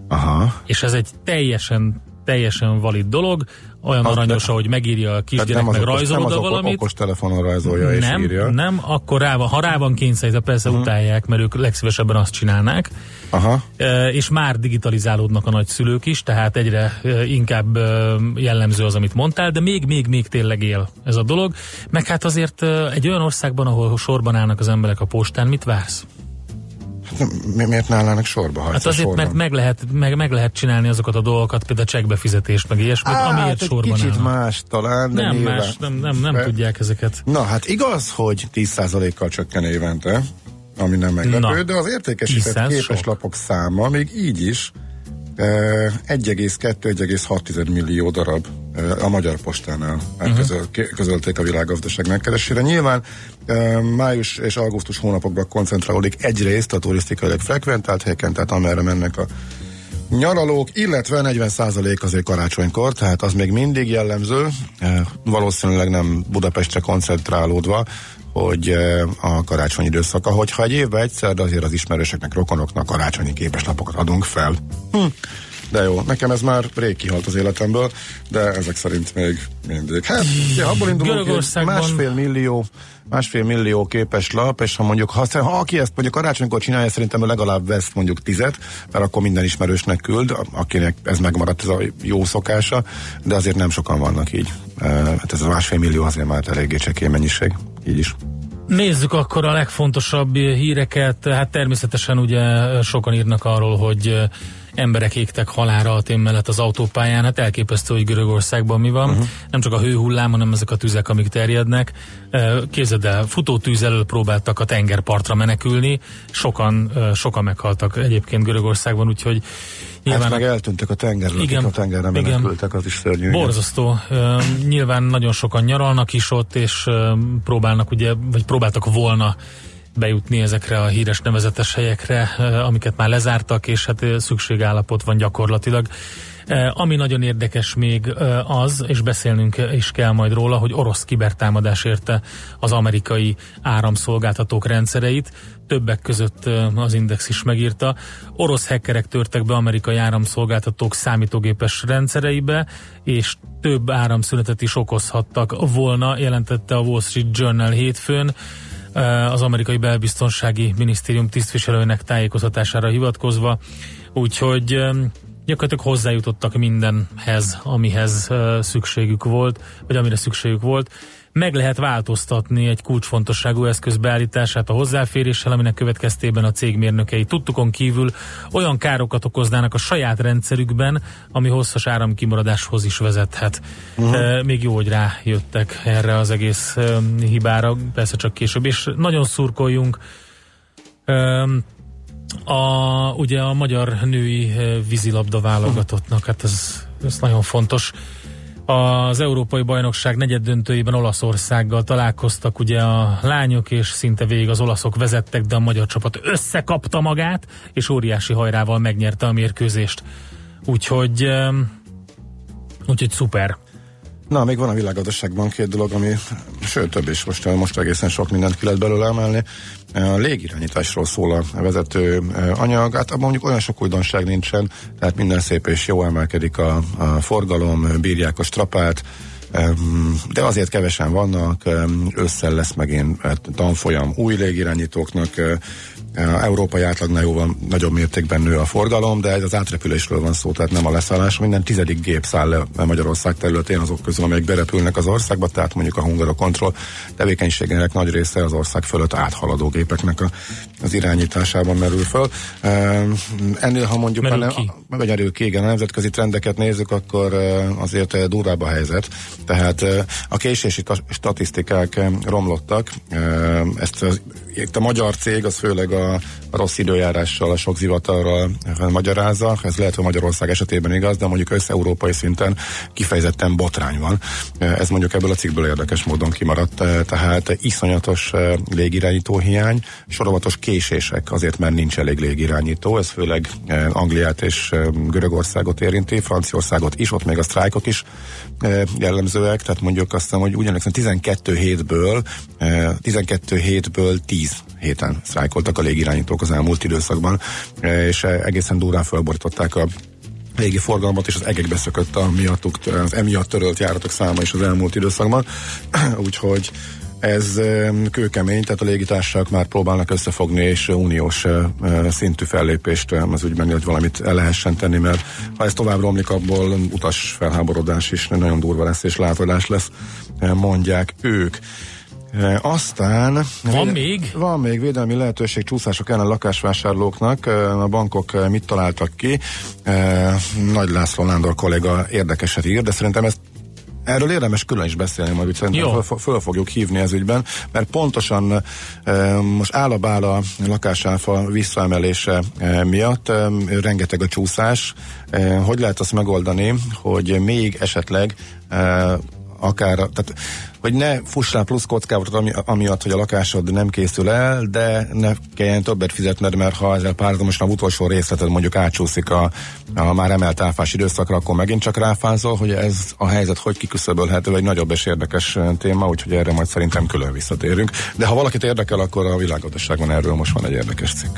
Aha. És ez egy teljesen, teljesen valid dolog, olyan az aranyos, de, ahogy megírja a kisgyerek, meg rajzol oda valamit. okos telefonon rajzolja és nem, írja. Nem, akkor rá van, ha rá van kényszerítve, persze uh-huh. utálják, mert ők legszívesebben azt csinálnák. Aha. E, és már digitalizálódnak a nagyszülők is, tehát egyre e, inkább e, jellemző az, amit mondtál, de még, még, még tényleg él ez a dolog. Meg hát azért e, egy olyan országban, ahol sorban állnak az emberek a postán, mit vársz? Mi, miért ne állnának sorba? Hát azért, sorban? mert meg lehet, meg, meg lehet csinálni azokat a dolgokat, például a csekkbefizetést, meg ilyesmit, Á, amiért hát sorban kicsit állnak. más talán, de Nem nyilván... más, nem, nem, nem de... tudják ezeket. Na, hát igaz, hogy 10%-kal csökken évente, ami nem meglepő, Na, de az értékesített képeslapok száma még így is 1,2-1,6 millió darab a Magyar Postánál uh-huh. közölték a világgazdaság megkeresésére. Nyilván május és augusztus hónapokban koncentrálódik egyrészt a turisztikailag frekventált helyeken, tehát amerre mennek a nyaralók, illetve 40% azért karácsonykor, tehát az még mindig jellemző, valószínűleg nem Budapestre koncentrálódva, hogy a karácsony időszaka, hogyha egy évben egyszer, de azért az ismerőseknek, rokonoknak karácsonyi képeslapokat adunk fel. Hm. De jó, nekem ez már rég kihalt az életemből, de ezek szerint még mindig. Hát, ja, abból indulunk, másfél millió másfél millió képes lap, és ha mondjuk, ha, ha aki ezt mondjuk karácsonykor csinálja, szerintem legalább vesz mondjuk tizet, mert akkor minden ismerősnek küld, akinek ez megmaradt, ez a jó szokása, de azért nem sokan vannak így. Hát ez a másfél millió azért már eléggé csekély mennyiség, így is. Nézzük akkor a legfontosabb híreket. Hát természetesen ugye sokan írnak arról, hogy emberek égtek halára a tém mellett az autópályán. Hát elképesztő, hogy Görögországban mi van. Uh-huh. Nem csak a hőhullám, hanem ezek a tüzek, amik terjednek. Képzeld el, futótűz elől próbáltak a tengerpartra menekülni. Sokan, sokan meghaltak egyébként Görögországban, úgyhogy Nyilván hát meg eltűntek a tengerről, igen, a tengerre menekültek, az is szörnyű. Borzasztó. Nyilván nagyon sokan nyaralnak is ott, és próbálnak ugye, vagy próbáltak volna bejutni ezekre a híres nevezetes helyekre, amiket már lezártak, és hát szükségállapot van gyakorlatilag. Ami nagyon érdekes még az, és beszélnünk is kell majd róla, hogy orosz kibertámadás érte az amerikai áramszolgáltatók rendszereit. Többek között az Index is megírta. Orosz hackerek törtek be amerikai áramszolgáltatók számítógépes rendszereibe, és több áramszünetet is okozhattak volna, jelentette a Wall Street Journal hétfőn az amerikai belbiztonsági minisztérium tisztviselőnek tájékoztatására hivatkozva, úgyhogy gyakorlatilag hozzájutottak mindenhez, amihez szükségük volt, vagy amire szükségük volt meg lehet változtatni egy kulcsfontosságú eszköz beállítását a hozzáféréssel, aminek következtében a cég mérnökei tudtukon kívül olyan károkat okoznának a saját rendszerükben, ami hosszas áramkimaradáshoz is vezethet. Uh-huh. Még jó, hogy rájöttek erre az egész hibára, persze csak később, és nagyon szurkoljunk a, ugye a magyar női vízilabda válogatottnak, hát ez, ez nagyon fontos az Európai Bajnokság negyed döntőjében Olaszországgal találkoztak ugye a lányok, és szinte végig az olaszok vezettek, de a magyar csapat összekapta magát, és óriási hajrával megnyerte a mérkőzést. Úgyhogy, úgyhogy szuper. Na, még van a világgazdaságban két dolog, ami sőt több is, most, most egészen sok mindent ki lehet belőle emelni. A légirányításról szól a vezető anyag, hát mondjuk olyan sok újdonság nincsen, tehát minden szép és jó emelkedik a, a forgalom, bírják a strapát, de azért kevesen vannak, össze lesz megint tanfolyam új légirányítóknak, a európai átlagnál jóval nagyobb mértékben nő a forgalom, de ez az átrepülésről van szó, tehát nem a leszállás. Minden tizedik gép száll le Magyarország területén azok közül, amelyek berepülnek az országba, tehát mondjuk a Hungarokontroll tevékenységének nagy része az ország fölött áthaladó gépeknek a, az irányításában merül föl. Ennél, ha mondjuk merül a, ki. meg ki, igen, a nemzetközi trendeket nézzük, akkor azért durvább a helyzet. Tehát a késési statisztikák romlottak. Ezt az, itt a magyar cég az főleg a, a rossz időjárással, a sok zivatarral magyarázza. Ez lehet, hogy Magyarország esetében igaz, de mondjuk össze-európai szinten kifejezetten botrány van. Ez mondjuk ebből a cikkből érdekes módon kimaradt. Tehát iszonyatos légirányító hiány, sorovatos késések azért, mert nincs elég légirányító. Ez főleg Angliát és Görögországot érinti, Franciaországot is, ott még a sztrájkok is jellemzőek, tehát mondjuk azt hogy ugyanis 12 hétből 12 hétből 10 héten sztrájkoltak a légirányítók az elmúlt időszakban, és egészen durán felborították a légi forgalmat, és az egekbe szökött a miattuk, az emiatt törölt járatok száma is az elmúlt időszakban. [clears throat] Úgyhogy ez kőkemény, tehát a légitársaság már próbálnak összefogni, és uniós szintű fellépést az ügyben, hogy valamit lehessen tenni, mert ha ez tovább romlik, abból utas felháborodás is nagyon durva lesz, és látodás lesz, mondják ők. E, aztán... Van véde, még? Van még védelmi lehetőség csúszások ellen lakásvásárlóknak. A bankok mit találtak ki? E, Nagy László Nándor kolléga érdekeset ír, de szerintem ezt Erről érdemes külön is beszélni, majd szerintem föl, föl fogjuk hívni ez ügyben, mert pontosan e, most áll a bál a lakásáfa visszaemelése e, miatt, e, rengeteg a csúszás. E, hogy lehet azt megoldani, hogy még esetleg e, akár, tehát hogy ne fuss rá plusz kockával ami, amiatt, hogy a lakásod nem készül el, de ne kelljen többet fizetned, mert ha ezzel párhuzamosan a utolsó részleted mondjuk átsúszik a, a már emelt áfás időszakra, akkor megint csak ráfázol, hogy ez a helyzet hogy kiküszöbölhető, egy nagyobb és érdekes téma, úgyhogy erre majd szerintem külön visszatérünk. De ha valakit érdekel, akkor a világgazdaságban erről most van egy érdekes cikk.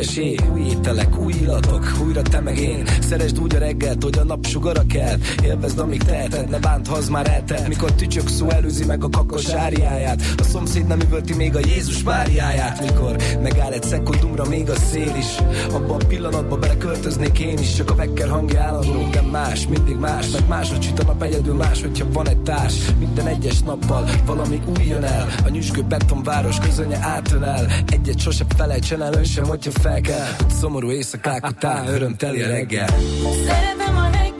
esély, új ételek, új illatok, újra te meg én sugara kell. Élvezd, amíg teheted, ne bánt, ha az már eltelt. Mikor tücsök szó előzi meg a kakos árjáját A szomszéd nem üvölti még a Jézus Máriáját. Mikor megáll egy szekundumra még a szél is. Abban a pillanatban beleköltöznék én is. Csak a vekker hangja állandó, de más, mindig más. Meg máshogy süt a nap egyedül más, hogyha van egy társ. Minden egyes nappal valami új jön el. A nyüskő betonváros közönye átölel Egyet sose felejtsen el, ön sem, hogyha fel kell. Szomorú éjszakák után örömteli reggel Szeretem a fel kell a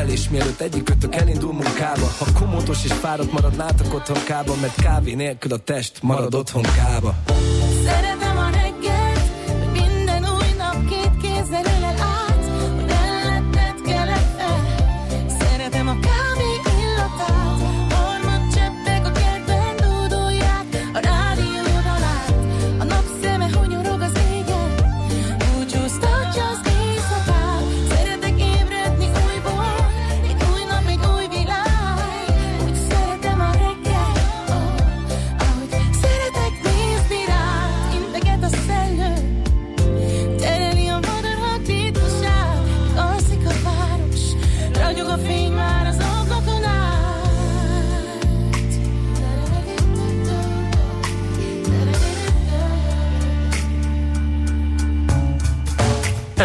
ölelés mielőtt egyikőtök elindul munkába Ha komótos és fáradt maradnátok otthon kába Mert kávé nélkül a test marad otthon kába. Szeretem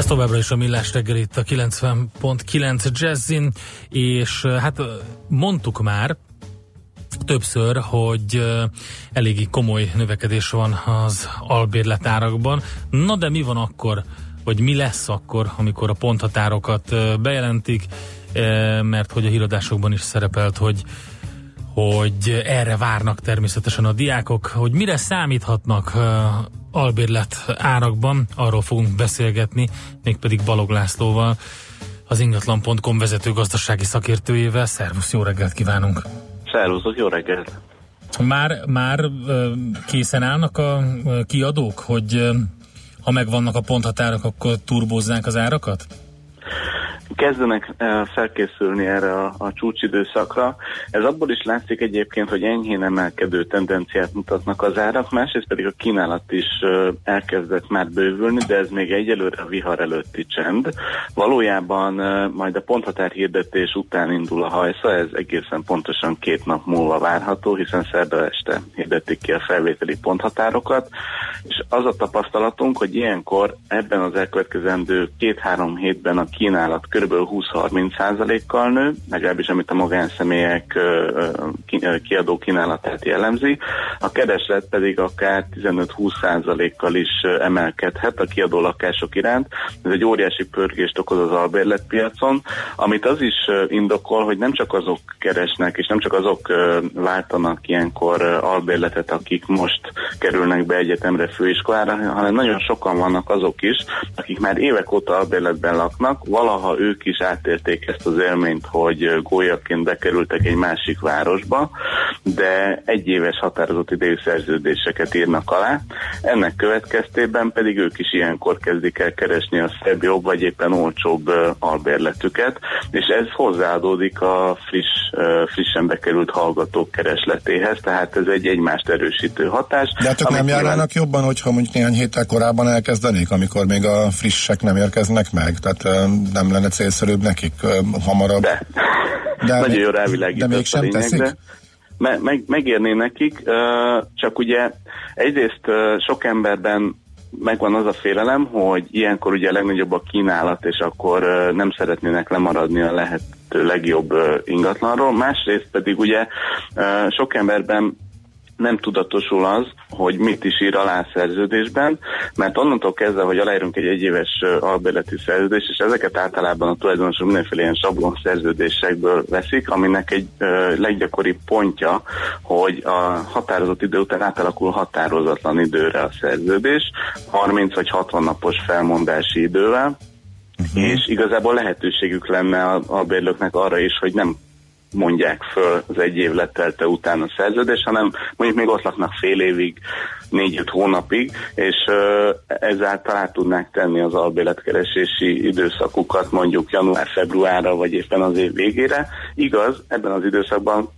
Ez továbbra is a Millás reggel itt a 90.9 Jazzin, és hát mondtuk már többször, hogy eléggé komoly növekedés van az albérletárakban. Na de mi van akkor, vagy mi lesz akkor, amikor a ponthatárokat bejelentik, mert hogy a híradásokban is szerepelt, hogy hogy erre várnak természetesen a diákok, hogy mire számíthatnak albérlet árakban, arról fogunk beszélgetni, mégpedig Balog Lászlóval, az ingatlan.com vezető gazdasági szakértőjével. Szervusz, jó reggelt kívánunk! Szervuszok, jó reggelt! Már, már készen állnak a kiadók, hogy ha megvannak a ponthatárok, akkor turbózzák az árakat? Kezdenek eh, felkészülni erre a, a csúcsidőszakra. Ez abból is látszik egyébként, hogy enyhén emelkedő tendenciát mutatnak az árak, másrészt pedig a kínálat is eh, elkezdett már bővülni, de ez még egyelőre a vihar előtti csend. Valójában eh, majd a ponthatár hirdetés után indul a hajsza, ez egészen pontosan két nap múlva várható, hiszen szerda este hirdetik ki a felvételi ponthatárokat, és az a tapasztalatunk, hogy ilyenkor ebben az elkövetkezendő két-három hétben a kínálat kb. 20-30%-kal nő, legalábbis amit a magánszemélyek kiadó kínálatát jellemzi, a kereslet pedig akár 15-20%-kal is ö, emelkedhet a kiadó lakások iránt. Ez egy óriási pörgést okoz az albérletpiacon, amit az is indokol, hogy nem csak azok keresnek, és nem csak azok váltanak ilyenkor albérletet, akik most kerülnek be egyetemre, főiskolára, hanem nagyon sokan vannak azok is, akik már évek óta albérletben laknak, valaha ők is átérték ezt az élményt, hogy gólyaként bekerültek egy másik városba, de egy éves határozott idejű szerződéseket írnak alá. Ennek következtében pedig ők is ilyenkor kezdik el keresni a szebb, jobb vagy éppen olcsóbb albérletüket, és ez hozzáadódik a friss, frissen bekerült hallgatók keresletéhez, tehát ez egy egymást erősítő hatás. De hát ők nem amit nyilván- járnának jobban, hogyha mondjuk néhány héttel korábban elkezdenék, amikor még a frissek nem érkeznek meg? Tehát nem lenne célszerűbb nekik hamarabb? De. De [laughs] Nagyon még- jó rávilágított de mégsem teszik? Me- meg, megérné nekik, csak ugye egyrészt sok emberben megvan az a félelem, hogy ilyenkor ugye a legnagyobb a kínálat, és akkor nem szeretnének lemaradni a lehető legjobb ingatlanról. Másrészt pedig ugye sok emberben nem tudatosul az, hogy mit is ír alá a szerződésben, mert onnantól kezdve, hogy aláírunk egy egyéves albérleti szerződést, és ezeket általában a tulajdonosok mindenféle ilyen sablon szerződésekből veszik, aminek egy ö, leggyakoribb pontja, hogy a határozott idő után átalakul határozatlan időre a szerződés, 30 vagy 60 napos felmondási idővel, uh-huh. és igazából lehetőségük lenne a, a bérlőknek arra is, hogy nem mondják föl az egy év letelte után a szerződés, hanem mondjuk még ott laknak fél évig, négy-öt hónapig, és ezáltal át tudnák tenni az albéletkeresési időszakukat mondjuk január-februárra, vagy éppen az év végére. Igaz, ebben az időszakban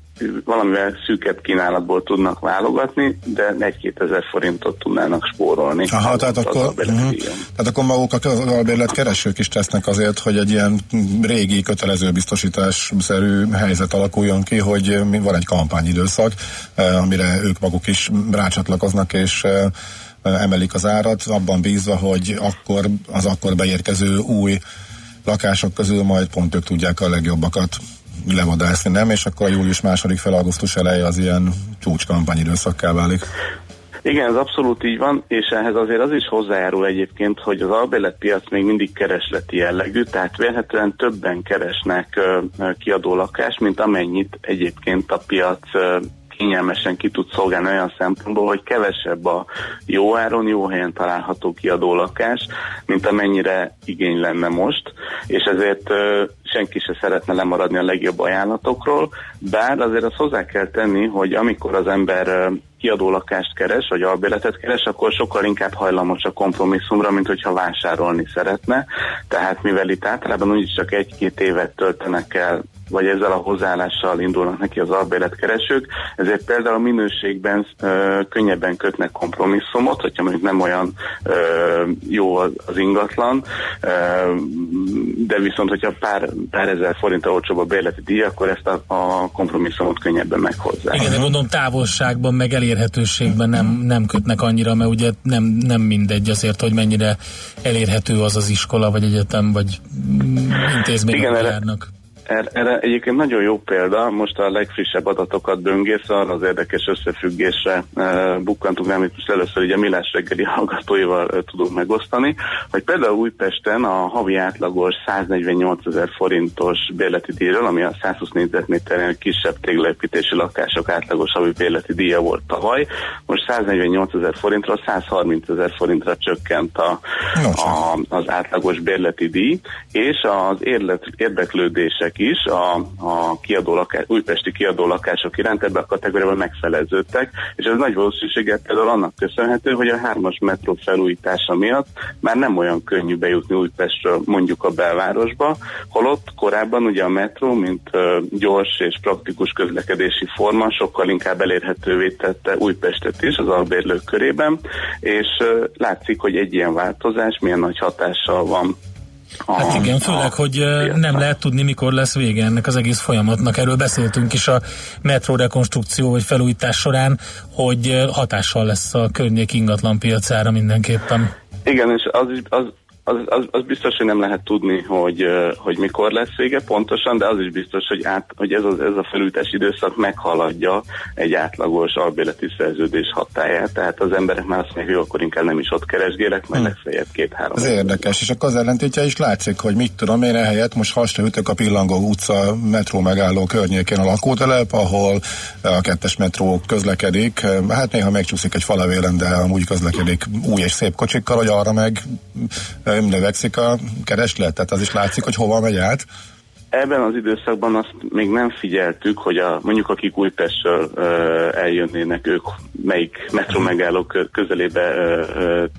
valamivel szűkebb kínálatból tudnak válogatni, de 1-2 ezer forintot tudnának spórolni. Aha, tehát Az akkor, uh-huh. tehát akkor maguk az albérlet keresők is tesznek azért, hogy egy ilyen régi kötelező biztosításszerű helyzet alakuljon ki, hogy mi- van egy kampányidőszak, eh, amire ők maguk is rácsatlakoznak, és eh, eh, emelik az árat, abban bízva, hogy akkor az akkor beérkező új lakások közül majd pont ők tudják a legjobbakat levadászni, nem? És akkor a július második fel augusztus eleje az ilyen csúcskampányidőszakká válik. Igen, ez abszolút így van, és ehhez azért az is hozzájárul egyébként, hogy az albérletpiac még mindig keresleti jellegű, tehát vélhetően többen keresnek kiadó lakást, mint amennyit egyébként a piac kényelmesen ki tud szolgálni olyan szempontból, hogy kevesebb a jó áron, jó helyen található kiadó lakás, mint amennyire igény lenne most, és ezért senki se szeretne lemaradni a legjobb ajánlatokról, bár azért azt hozzá kell tenni, hogy amikor az ember ö, kiadó lakást keres, vagy albérletet keres, akkor sokkal inkább hajlamos a kompromisszumra, mint hogyha vásárolni szeretne. Tehát mivel itt általában úgyis csak egy-két évet töltenek el vagy ezzel a hozzáállással indulnak neki az albérletkeresők, ezért például a minőségben ö, könnyebben kötnek kompromisszumot, hogyha mondjuk nem olyan ö, jó az ingatlan, ö, de viszont, hogyha pár, pár ezer forint olcsóbb a bérleti díj, akkor ezt a, a kompromisszumot könnyebben meghozzák. Igen, de gondolom távolságban, meg elérhetőségben nem, nem kötnek annyira, mert ugye nem, nem mindegy azért, hogy mennyire elérhető az az iskola, vagy egyetem, vagy mm, intézmény, Igen, járnak. Erre, erre egyébként nagyon jó példa, most a legfrissebb adatokat böngészve arra az érdekes összefüggésre e, bukkantunk, amit most először így a Millás reggeli hallgatóival e, tudunk megosztani, hogy például Újpesten a havi átlagos 148 ezer forintos bérleti díjról, ami a 120 négyzetméteren kisebb téglaépítési lakások átlagos havi bérleti díja volt tavaly, most 148 ezer forintról 130 ezer forintra csökkent a, a, az átlagos bérleti díj, és az érlet, érdeklődések is a, a kiadó lakás, újpesti kiadó lakások iránt ebben a kategóriában megfeleződtek, és ez nagy valószínűséggel például annak köszönhető, hogy a hármas metró felújítása miatt már nem olyan könnyű bejutni Újpestről mondjuk a belvárosba, holott korábban ugye a metró, mint gyors és praktikus közlekedési forma sokkal inkább elérhetővé tette Újpestet is az albérlők körében, és látszik, hogy egy ilyen változás milyen nagy hatással van Hát igen, főleg, hogy nem lehet tudni, mikor lesz vége ennek az egész folyamatnak. Erről beszéltünk is a metró rekonstrukció vagy felújítás során, hogy hatással lesz a környék ingatlan piacára mindenképpen. Igen, és az, is- az, az, az, az biztos, hogy nem lehet tudni, hogy, hogy mikor lesz vége pontosan, de az is biztos, hogy, át, hogy ez, az, ez a felújítás időszak meghaladja egy átlagos albéleti szerződés hatáját, tehát az emberek már azt mondják, hogy akkor inkább nem is ott keresgélek, majd legfeljebb két-három. Ez érdekes, és akkor az ellentétje is látszik, hogy mit tudom én ehelyett, most hasra ütök a Pillangó utca metró megálló környékén a lakótelep, ahol a kettes metró közlekedik, hát néha megcsúszik egy falavélen, de amúgy közlekedik új és szép kocsikkal, hogy arra meg ö, növekszik a kereslet, tehát az is látszik, hogy hova megy át. Ebben az időszakban azt még nem figyeltük, hogy a, mondjuk akik Újpestről ö, eljönnének, ők melyik metró megálló kö- közelébe ö,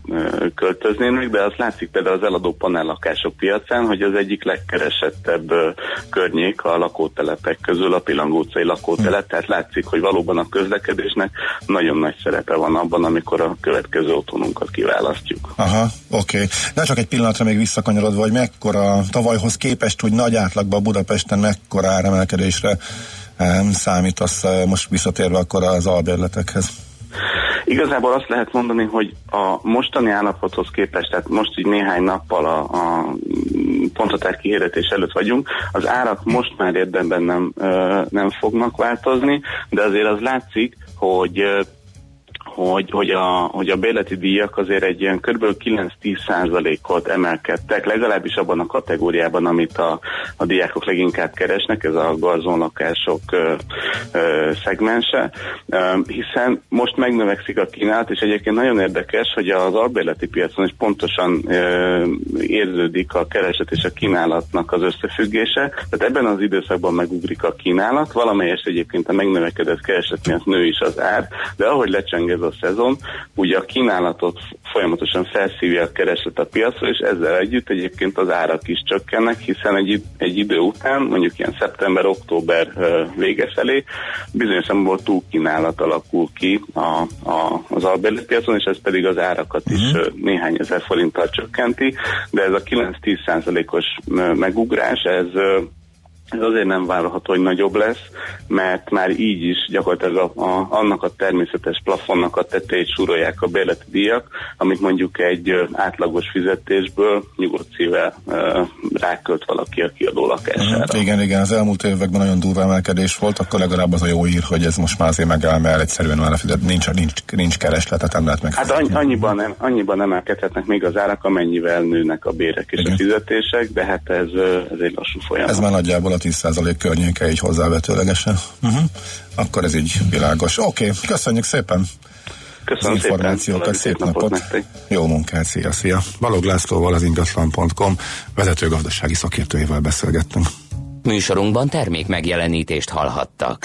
ö, költöznének, de azt látszik például az eladó panellakások piacán, hogy az egyik legkeresettebb ö, környék a lakótelepek közül a Pilangó utcai lakótelep, tehát látszik, hogy valóban a közlekedésnek nagyon nagy szerepe van abban, amikor a következő otthonunkat kiválasztjuk. Aha, oké. Okay. De csak egy pillanatra még visszakanyarodva, hogy mekkora tavalyhoz képest, hogy nagy átlagban Budapesten mekkora áremelkedésre em, számítasz eh, most visszatérve akkor az albérletekhez. Igazából azt lehet mondani, hogy a mostani állapothoz képest, tehát most így néhány nappal a, a ponthatár kihirdetés előtt vagyunk, az árak most már érdemben nem, ö, nem fognak változni, de azért az látszik, hogy ö, hogy, hogy, a, hogy a bérleti díjak azért egy ilyen kb. 9-10 százalékot emelkedtek, legalábbis abban a kategóriában, amit a, a diákok leginkább keresnek, ez a garzonlakások ö, ö, szegmense, ö, hiszen most megnövekszik a kínálat, és egyébként nagyon érdekes, hogy az albérleti piacon is pontosan ö, érződik a kereset és a kínálatnak az összefüggése, tehát ebben az időszakban megugrik a kínálat, valamelyest egyébként a megnövekedett kereset miatt nő is az ár, de ahogy lecseng ez a szezon, ugye a kínálatot folyamatosan felszívja a kereslet a piacra, és ezzel együtt egyébként az árak is csökkennek, hiszen egy, egy idő után, mondjuk ilyen szeptember-október vége felé, bizonyos szempontból túlkínálat alakul ki a, a, az albérleti piacon, és ez pedig az árakat is ö, néhány ezer forinttal csökkenti, de ez a 9-10 százalékos megugrás, ez ez azért nem várható, hogy nagyobb lesz, mert már így is gyakorlatilag a, a, annak a természetes plafonnak a tetejét súrolják a bérleti díjak, amit mondjuk egy átlagos fizetésből nyugodt szívvel ö, rákölt valaki a kiadó lakására. Hát igen, igen, az elmúlt években nagyon durva emelkedés volt, akkor legalább az a jó ír, hogy ez most már azért megáll, mert egyszerűen már lefizet, nincs, nincs, nincs keresletet, nem lehet meg. Hát annyi, annyiban, nem, annyiban emelkedhetnek még az árak, amennyivel nőnek a bérek és Igen. a fizetések, de hát ez, ez egy lassú folyamat. Ez már nagyjából a 10% környéke így hozzávetőlegesen. Uh-huh. Akkor ez így világos. Oké, okay, köszönjük szépen Köszönöm az információkat, szép napot. nektek. Jó munkát, szia, szia. Balog Lászlóval az ingatlan.com vezető gazdasági szakértőjével beszélgettünk. Műsorunkban termék megjelenítést hallhattak.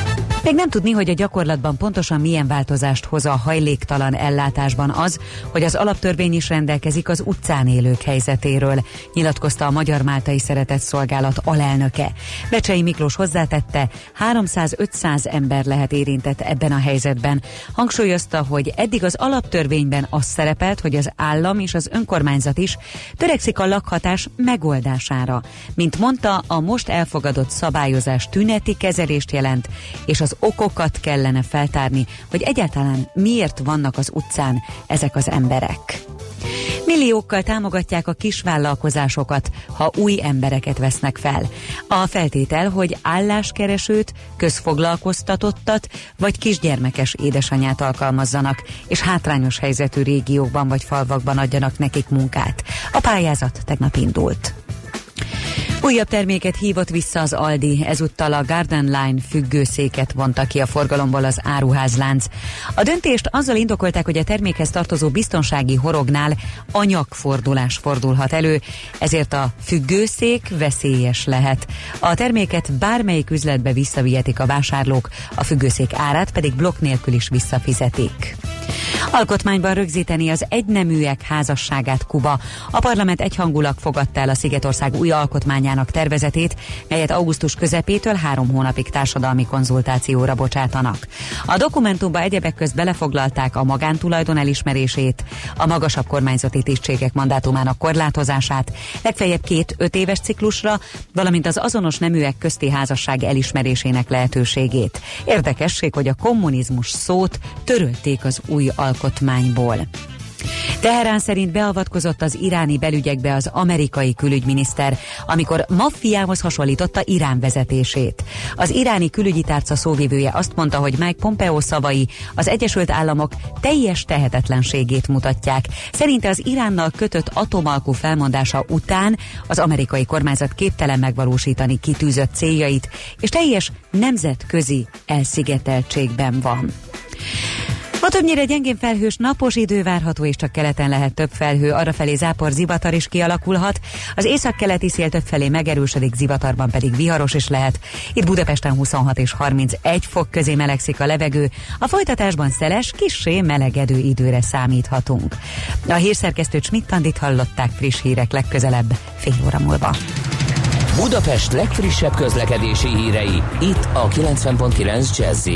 Még nem tudni, hogy a gyakorlatban pontosan milyen változást hoz a hajléktalan ellátásban az, hogy az alaptörvény is rendelkezik az utcán élők helyzetéről, nyilatkozta a Magyar Máltai Szeretett Szolgálat alelnöke. Becsei Miklós hozzátette, 300-500 ember lehet érintett ebben a helyzetben. Hangsúlyozta, hogy eddig az alaptörvényben az szerepelt, hogy az állam és az önkormányzat is törekszik a lakhatás megoldására. Mint mondta, a most elfogadott szabályozás tüneti kezelést jelent, és az okokat kellene feltárni, hogy egyáltalán miért vannak az utcán ezek az emberek. Milliókkal támogatják a kisvállalkozásokat, ha új embereket vesznek fel. A feltétel, hogy álláskeresőt, közfoglalkoztatottat vagy kisgyermekes édesanyát alkalmazzanak, és hátrányos helyzetű régiókban vagy falvakban adjanak nekik munkát. A pályázat tegnap indult. Újabb terméket hívott vissza az Aldi, ezúttal a Garden Line függőszéket vonta ki a forgalomból az áruházlánc. A döntést azzal indokolták, hogy a termékhez tartozó biztonsági horognál anyagfordulás fordulhat elő, ezért a függőszék veszélyes lehet. A terméket bármelyik üzletbe visszavihetik a vásárlók, a függőszék árát pedig blokk nélkül is visszafizetik. Alkotmányban rögzíteni az egyneműek házasságát Kuba. A parlament egyhangulag fogadta el a Szigetország új alkotmányának tervezetét, melyet augusztus közepétől három hónapig társadalmi konzultációra bocsátanak. A dokumentumba egyebek közt belefoglalták a magántulajdon elismerését, a magasabb kormányzati tisztségek mandátumának korlátozását, legfeljebb két öt éves ciklusra, valamint az azonos neműek közti házasság elismerésének lehetőségét. Érdekesség, hogy a kommunizmus szót törölték az új alkotmányból. Teherán szerint beavatkozott az iráni belügyekbe az amerikai külügyminiszter, amikor maffiához hasonlította Irán vezetését. Az iráni külügyi tárca szóvivője azt mondta, hogy Mike Pompeo szavai az Egyesült Államok teljes tehetetlenségét mutatják. Szerinte az Iránnal kötött atomalkú felmondása után az amerikai kormányzat képtelen megvalósítani kitűzött céljait, és teljes nemzetközi elszigeteltségben van. Többnyire gyengén felhős napos idő várható, és csak keleten lehet több felhő, arrafelé zápor zivatar is kialakulhat. Az északkeleti szél többfelé megerősödik, zivatarban pedig viharos is lehet. Itt Budapesten 26 és 31 fok közé melegszik a levegő, a folytatásban szeles, kissé melegedő időre számíthatunk. A hírszerkesztő Schmidt-Tandit hallották friss hírek legközelebb, fél óra múlva. Budapest legfrissebb közlekedési hírei, itt a 90.9 jazz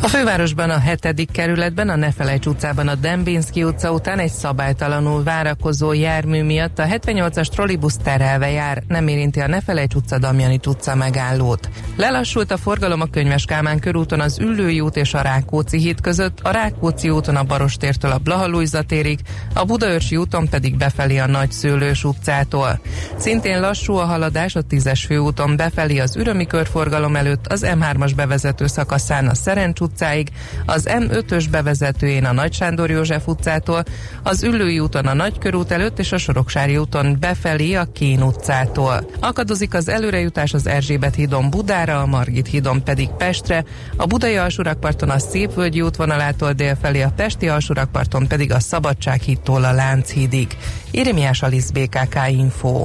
A fővárosban a hetedik kerületben, a Nefelejts utcában a Dembinski utca után egy szabálytalanul várakozó jármű miatt a 78-as trollibusz terelve jár, nem érinti a Nefelejts utca Damjani utca megállót. Lelassult a forgalom a Könyves Kálmán körúton az Üllői út és a Rákóczi híd között, a Rákóczi úton a Barostértől a Blahalújza térig, a Budaörsi úton pedig befelé a Nagyszőlős utcától. Szintén lassú a haladás a 10-es főúton befelé az Ürömi körforgalom előtt, az M3-as bevezető szakaszán a Szerencs utcáig, az M5-ös bevezetőjén a Nagy Sándor József utcától, az Üllői úton a Nagykörút előtt és a Soroksári úton befelé a Kén utcától. Akadozik az előrejutás az Erzsébet hídon Budára, a Margit hídon pedig Pestre, a Budai alsórakparton a Szépvölgyi útvonalától délfelé, a Pesti alsórakparton pedig a Szabadság hídtól a Lánchídig. Éremiás Alisz BKK Info.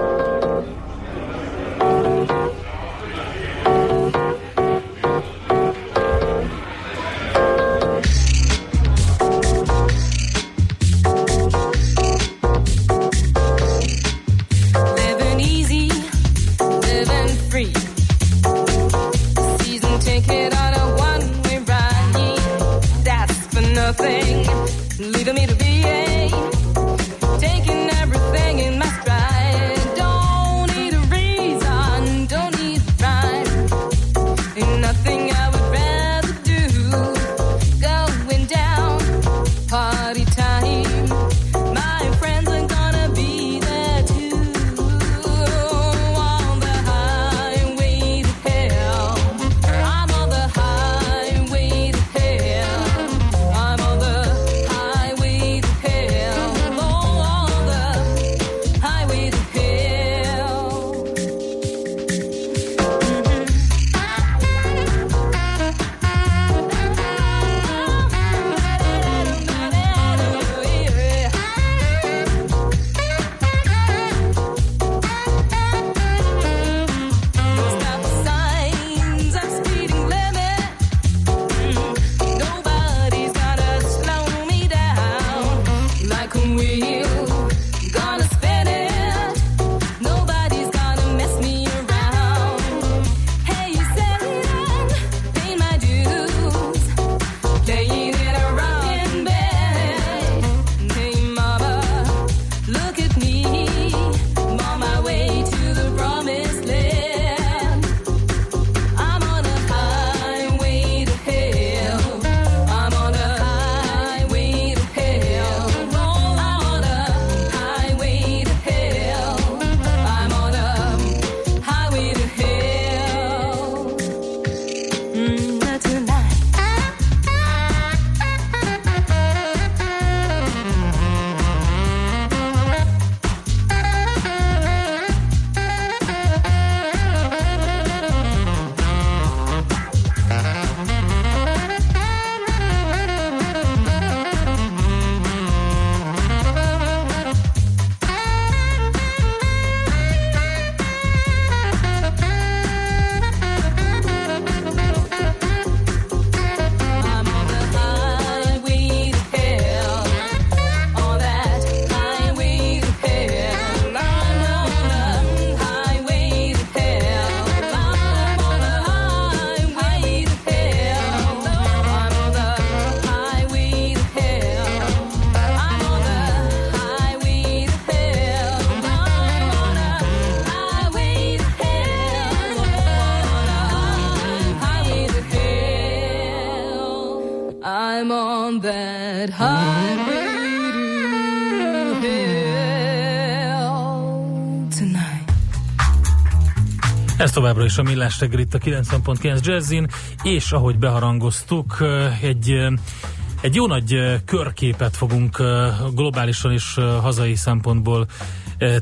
Ez továbbra is a Millás reggel itt a 90.9 Jazzin, és ahogy beharangoztuk, egy, egy jó nagy körképet fogunk globálisan és hazai szempontból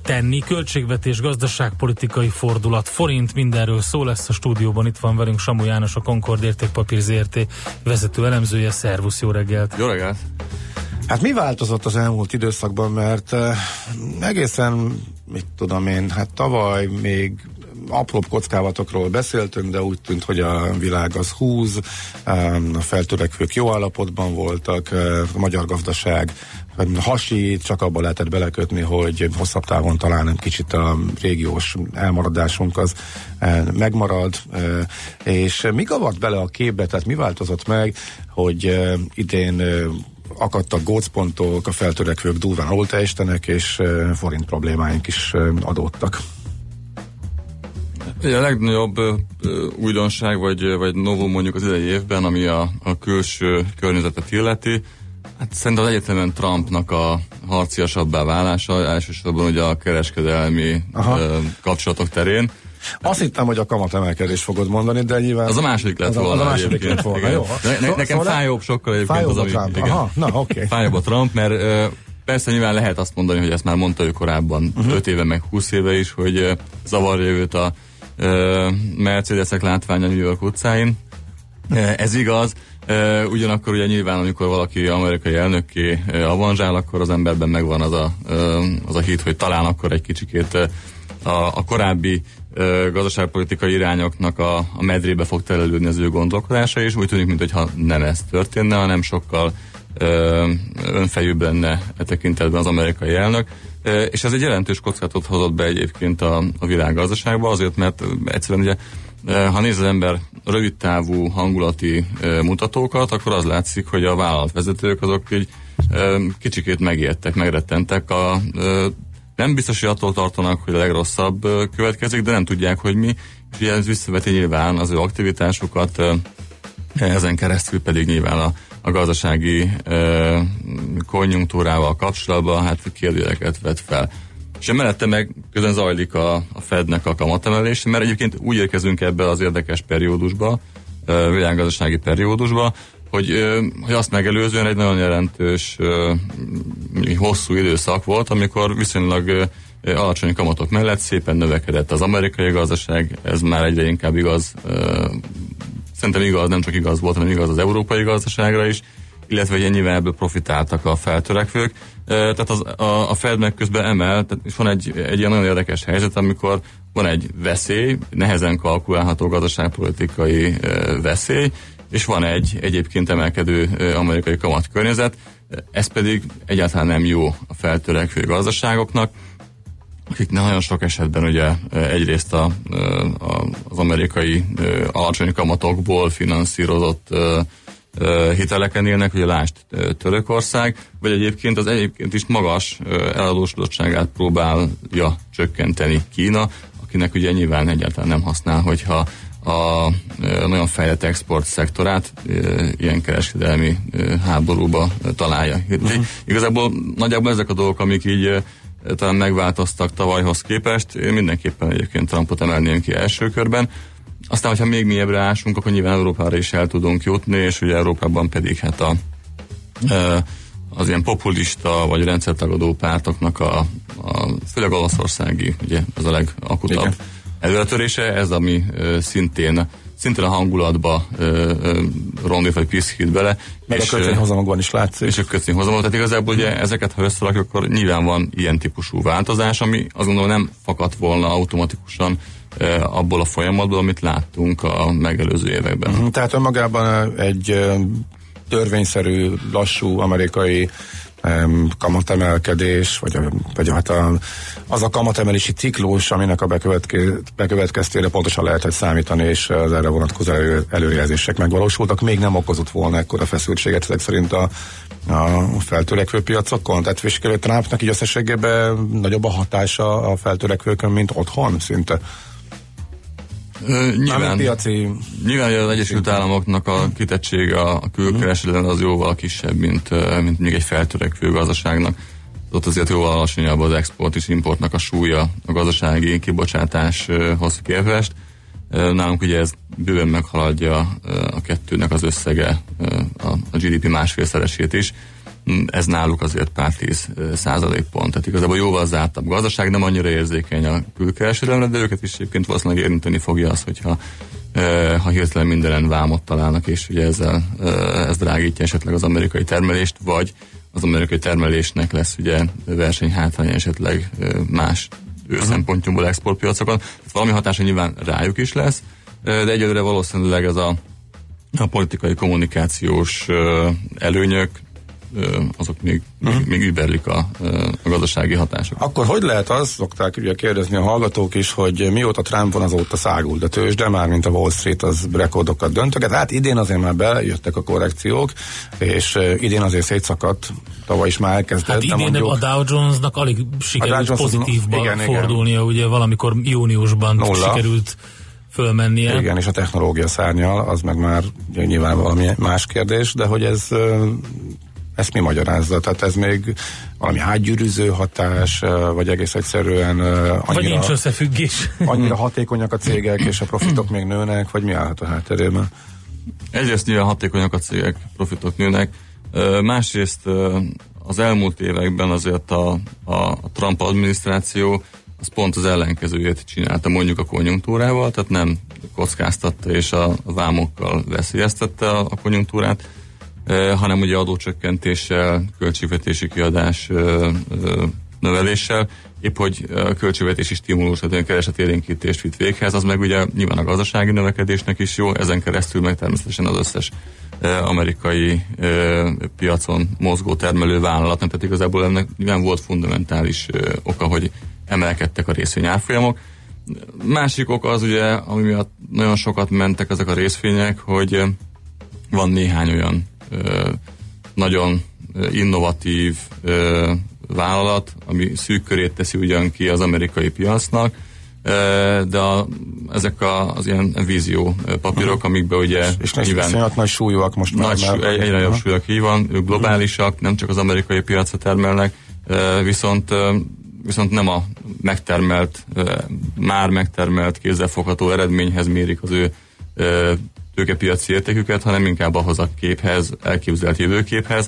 tenni. Költségvetés, gazdaságpolitikai fordulat, forint, mindenről szó lesz a stúdióban. Itt van velünk Samu János, a Concord Értékpapír ZRT vezető elemzője. Szervusz, jó reggelt! Jó reggelt! Hát mi változott az elmúlt időszakban, mert egészen, mit tudom én, hát tavaly még apróbb kockávatokról beszéltünk, de úgy tűnt, hogy a világ az húz, um, a feltörekvők jó állapotban voltak, uh, a magyar gazdaság hasít, csak abba lehetett belekötni, hogy hosszabb távon talán egy kicsit a régiós elmaradásunk az uh, megmarad, uh, és mi kavart bele a képbe, tehát mi változott meg, hogy idén akadtak gócpontok, a feltörekvők durván alulteljesítenek, és forint problémáink is adódtak. Ugye a legnagyobb ö, újdonság, vagy, vagy novum mondjuk az idei évben, ami a, a külső környezetet illeti, Hát szerintem az egyetemen Trumpnak a harciasabbá válása, elsősorban ugye a kereskedelmi ö, kapcsolatok terén. Azt hittem, hogy a kamatemelkedés fogod mondani, de nyilván... Az a második lett az volna Az a második egyébként. lett volna, Igen. jó. Ne, ne, nekem Szóval- fájóbb sokkal egyébként Fájóbb az, a ami... Trump. igen. Aha, na, oké. Fájóbb a Trump, mert ö, persze nyilván lehet azt mondani, hogy ezt már mondta ő korábban, Mhm. uh-huh. 5 éve meg 20 éve is, hogy zavarja őt a Mercedesek látványa New York utcáin. Ez igaz, ugyanakkor ugye nyilván, amikor valaki amerikai elnökké avanzsál, akkor az emberben megvan az a, az a hit, hogy talán akkor egy kicsikét a, a korábbi gazdaságpolitikai irányoknak a, a medrébe fog telelődni az ő gondolkodása, és úgy tűnik, mintha nem ez történne, hanem sokkal önfejűbb lenne e tekintetben az amerikai elnök. És ez egy jelentős kockázatot hozott be egyébként a, a világgazdaságba, azért, mert egyszerűen ugye ha néz az ember rövid távú hangulati mutatókat, akkor az látszik, hogy a vállalatvezetők azok így kicsikét megijedtek, megrettentek. A, nem biztos, hogy attól tartanak, hogy a legrosszabb következik, de nem tudják, hogy mi. Ugye ez visszaveti nyilván az ő aktivitásukat, ezen keresztül pedig nyilván a, a gazdasági e, konjunktúrával kapcsolatban hát kérdőjeleket vet fel. És emellette meg közben zajlik a, a Fednek a kamatemelés, mert egyébként úgy érkezünk ebbe az érdekes periódusba, ö, világgazdasági periódusba, hogy, ö, hogy azt megelőzően egy nagyon jelentős ö, hosszú időszak volt, amikor viszonylag ö, alacsony kamatok mellett szépen növekedett az amerikai gazdaság, ez már egyre inkább igaz, ö, szerintem igaz, nem csak igaz volt, hanem igaz az európai gazdaságra is, illetve hogy nyilván ebből profitáltak a feltörekvők. Tehát az, a, a Fed meg közben emel, tehát és van egy, egy ilyen nagyon érdekes helyzet, amikor van egy veszély, nehezen kalkulálható gazdaságpolitikai veszély, és van egy egyébként emelkedő amerikai kamatkörnyezet, ez pedig egyáltalán nem jó a feltörekvő gazdaságoknak, akik nagyon sok esetben ugye egyrészt a, a, az amerikai alacsony kamatokból finanszírozott hiteleken élnek, ugye lást Törökország, vagy egyébként az egyébként is magas eladósodottságát próbálja csökkenteni Kína, akinek ugye nyilván egyáltalán nem használ, hogyha a nagyon fejlett export szektorát ilyen kereskedelmi háborúba találja. Uh-huh. Igazából nagyjából ezek a dolgok, amik így talán megváltoztak tavalyhoz képest, én mindenképpen egyébként Trumpot emelném ki első körben. Aztán, hogyha még mélyebbre ásunk, akkor nyilván Európára is el tudunk jutni, és ugye Európában pedig hát a, az ilyen populista vagy rendszertagadó pártoknak a, a főleg olaszországi, ugye ez a legakutabb előretörése, ez ami szintén szintén a hangulatba rondít vagy piszkít bele. Meg és, a kötvényhozamokban is látszik. És a kötvényhozamok, tehát igazából ugye ezeket, ha összerakjuk, akkor nyilván van ilyen típusú változás, ami azt gondolom nem fakadt volna automatikusan abból a folyamatból, amit láttunk a megelőző években. Uh-huh, tehát önmagában egy törvényszerű, lassú amerikai kamatemelkedés, vagy, a, vagy hát a, az a kamatemelési ciklus, aminek a bekövetke, bekövetkeztére pontosan lehetett számítani, és az erre vonatkozó elő, előrejelzések megvalósultak, még nem okozott volna ekkora feszültséget ezek szerint a, a feltörekvő piacokon. Tehát vizsgálő Trumpnak így összességében nagyobb a hatása a feltörekvőkön, mint otthon szinte. Uh, nyilván, piaci... nyilván az Egyesült Államoknak a kitettsége a külkereskedelem az jóval kisebb, mint, mint még egy feltörekvő gazdaságnak. Ott azért jóval alacsonyabb az export és importnak a súlya a gazdasági kibocsátáshoz képest. Nálunk ugye ez bőven meghaladja a kettőnek az összege, a GDP másfélszeresét is ez náluk azért pár tíz százalék pont. Tehát igazából jóval zártabb gazdaság, nem annyira érzékeny a külkereskedelemre, de őket is egyébként valószínűleg érinteni fogja az, hogyha ha hirtelen mindenen vámot találnak, és ugye ezzel ez drágítja esetleg az amerikai termelést, vagy az amerikai termelésnek lesz ugye versenyhátrány esetleg más ő uh-huh. szempontjából exportpiacokon. Tehát valami hatása nyilván rájuk is lesz, de egyelőre valószínűleg ez a, a politikai kommunikációs előnyök azok még, uh-huh. még, még überlik a, a gazdasági hatások. Akkor hogy lehet az, szokták ugye kérdezni a hallgatók is, hogy mióta Trump van, azóta szágult a tőzs, de már mint a Wall Street az rekordokat döntöget. Hát idén azért már bejöttek a korrekciók, és idén azért szétszakadt, tavaly is már elkezdett. Hát idén mondjuk, a Dow Jonesnak alig sikerült pozitívba igen, fordulnia, igen. ugye valamikor júniusban Nulla. sikerült fölmennie. Igen, és a technológia szárnyal, az meg már nyilván valami más kérdés, de hogy ez ezt mi magyarázza? Tehát ez még valami átgyűrűző hatás, vagy egész egyszerűen annyira, Vagy nincs összefüggés. [laughs] annyira hatékonyak a cégek, és a profitok még nőnek, vagy mi állhat a hátterében? Egyrészt nyilván hatékonyak a cégek, profitok nőnek, másrészt az elmúlt években azért a, a Trump adminisztráció az pont az ellenkezőjét csinálta mondjuk a konjunktúrával, tehát nem kockáztatta és a, vámokkal veszélyeztette a, a konjunktúrát, hanem ugye adócsökkentéssel, költségvetési kiadás növeléssel, épp hogy a költségvetési stimulus, tehát olyan keresetérénkítést vitt véghez, az meg ugye nyilván a gazdasági növekedésnek is jó, ezen keresztül meg természetesen az összes amerikai piacon mozgó termelő vállalatnak, tehát igazából ennek nyilván volt fundamentális oka, hogy emelkedtek a részvényárfolyamok. Másik ok az ugye, ami miatt nagyon sokat mentek ezek a részvények, hogy van néhány olyan nagyon innovatív vállalat, ami szűk körét teszi ugyan ki az amerikai piacnak, de a, ezek a, az ilyen vízió papírok, amikbe ugye És iszonyat nagy súlyúak most már. nagy, egy, egyre nagyobb súlyok így van, ők globálisak, nem csak az amerikai piacra termelnek, viszont viszont nem a megtermelt, már megtermelt kézzelfogható eredményhez mérik az ő tőkepiaci értéküket, hanem inkább ahhoz a képhez, elképzelt jövőképhez,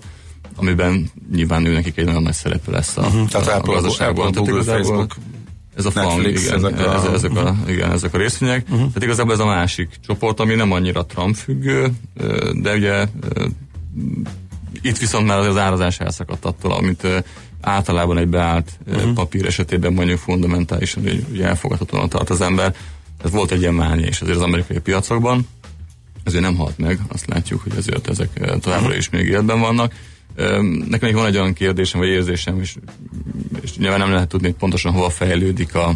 amiben nyilván ő nekik egy nagyon nagy szerepe lesz a, Mhm, tehát a, a Apple, gazdaságban. Apple, Tehát Google, igazából Facebook, ez a FANG, Netflix, igen, ezek a- ez, ezek, a, igen, ezek a részvények. Mhm. Tehát igazából ez a másik csoport, ami nem annyira Trump függő, de ugye itt viszont már az árazás elszakadt attól, amit általában egy beállt Mhm. papír esetében mondjuk fundamentálisan ugye elfogadhatóan tart az ember. Tehát volt egy ilyen mánia is azért az amerikai piacokban, ezért nem halt meg, azt látjuk, hogy azért ezek ö, továbbra is még életben vannak. Nekem még van egy olyan kérdésem, vagy érzésem, és, és nyilván nem lehet tudni, hogy pontosan hova fejlődik a,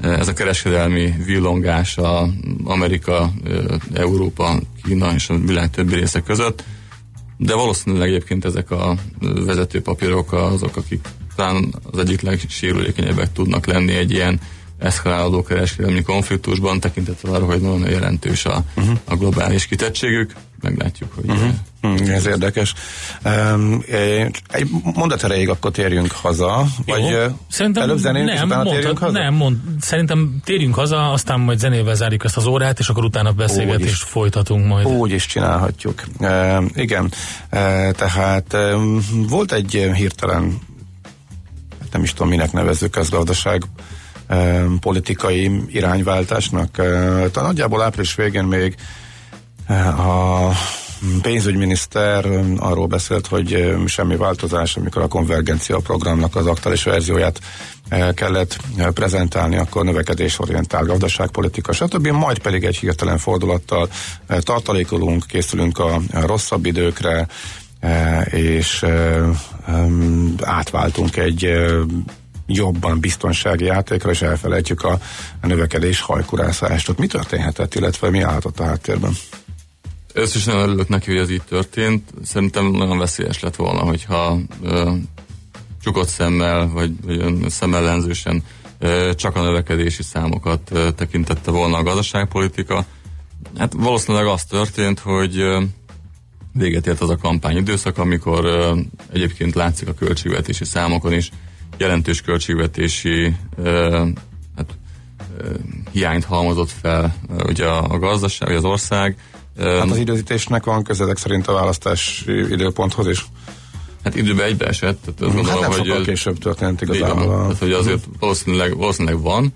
ez a kereskedelmi villongás a Amerika, ö, Európa, Kína és a világ többi része között, de valószínűleg egyébként ezek a vezető papírok azok, akik talán az egyik legsérülékenyebbek tudnak lenni egy ilyen eszkalálódó kereskedelmi konfliktusban, tekintettel arra, hogy nagyon jelentős a, uh-huh. a globális kitettségük. Meglátjuk, hogy uh-huh. Hmm, ez érdekes. Um, egy mondat erejéig akkor térjünk haza, vagy Jó. ö, Szerintem előbb zenélünk, és nem, utána mondtad, térjünk haza? nem mond, szerintem térjünk haza, aztán majd zenével zárjuk ezt az órát, és akkor utána beszélgetést folytatunk majd. Úgy is csinálhatjuk. E, igen, e, tehát e, volt egy hirtelen, hát nem is tudom minek nevezzük közgazdaság e, politikai irányváltásnak. Talán nagyjából április végén még e, a pénzügyminiszter arról beszélt, hogy semmi változás, amikor a konvergencia programnak az aktuális verzióját ö, kellett ö, prezentálni, akkor növekedésorientált gazdaságpolitika, stb. Majd pedig egy hirtelen fordulattal tartalékolunk, készülünk a rosszabb időkre, és átváltunk egy jobban biztonsági játékra, és elfelejtjük a, a növekedés hajkurászást. Ott mi történhetett, illetve mi állhatott a háttérben? Összes is nagyon örülök neki, hogy ez így történt. Szerintem nagyon veszélyes lett volna, hogyha ö, csukott szemmel, vagy, vagy szemellenzősen ö, csak a növekedési számokat ö, tekintette volna a gazdaságpolitika. Hát valószínűleg az történt, hogy ö, véget ért az a kampány időszak, amikor ö, egyébként látszik a költségvetési számokon is jelentős költségvetési hát, hiányt halmozott fel ugye a, a gazdaság, vagy az ország. Hát az időzítésnek van közedek szerint a választás időponthoz is. Hát időben egybeesett, tehát azt Hát gondolom, nem hogy... sokkal később történt igazából. a- Tehát, hogy azért valószínűleg, valószínűleg van,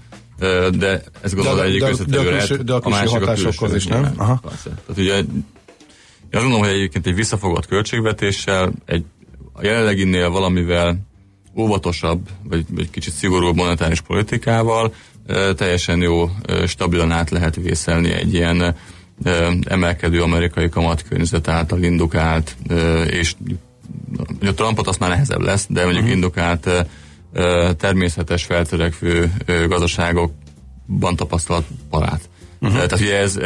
de ezt gondolom, De- egyik de- összetevő de a lehet, külső- de a külső másik hatásokhoz is, nem? igen, Aha. Persze. Tehát ugye én azt gondolom, hogy egyébként egy visszafogott költségvetéssel, egy a jelenleginél valamivel óvatosabb, vagy, vagy kicsit szigorúbb monetáris politikával teljesen jó, stabilan át lehet vészelni egy ilyen emelkedő amerikai kamatkörnyezet által indukált, és a Trumpot azt már nehezebb lesz, de mondjuk uh-huh. indukált természetes feltörekvő gazdaságokban tapasztalt parát. Uh-huh. Tehát ugye ez,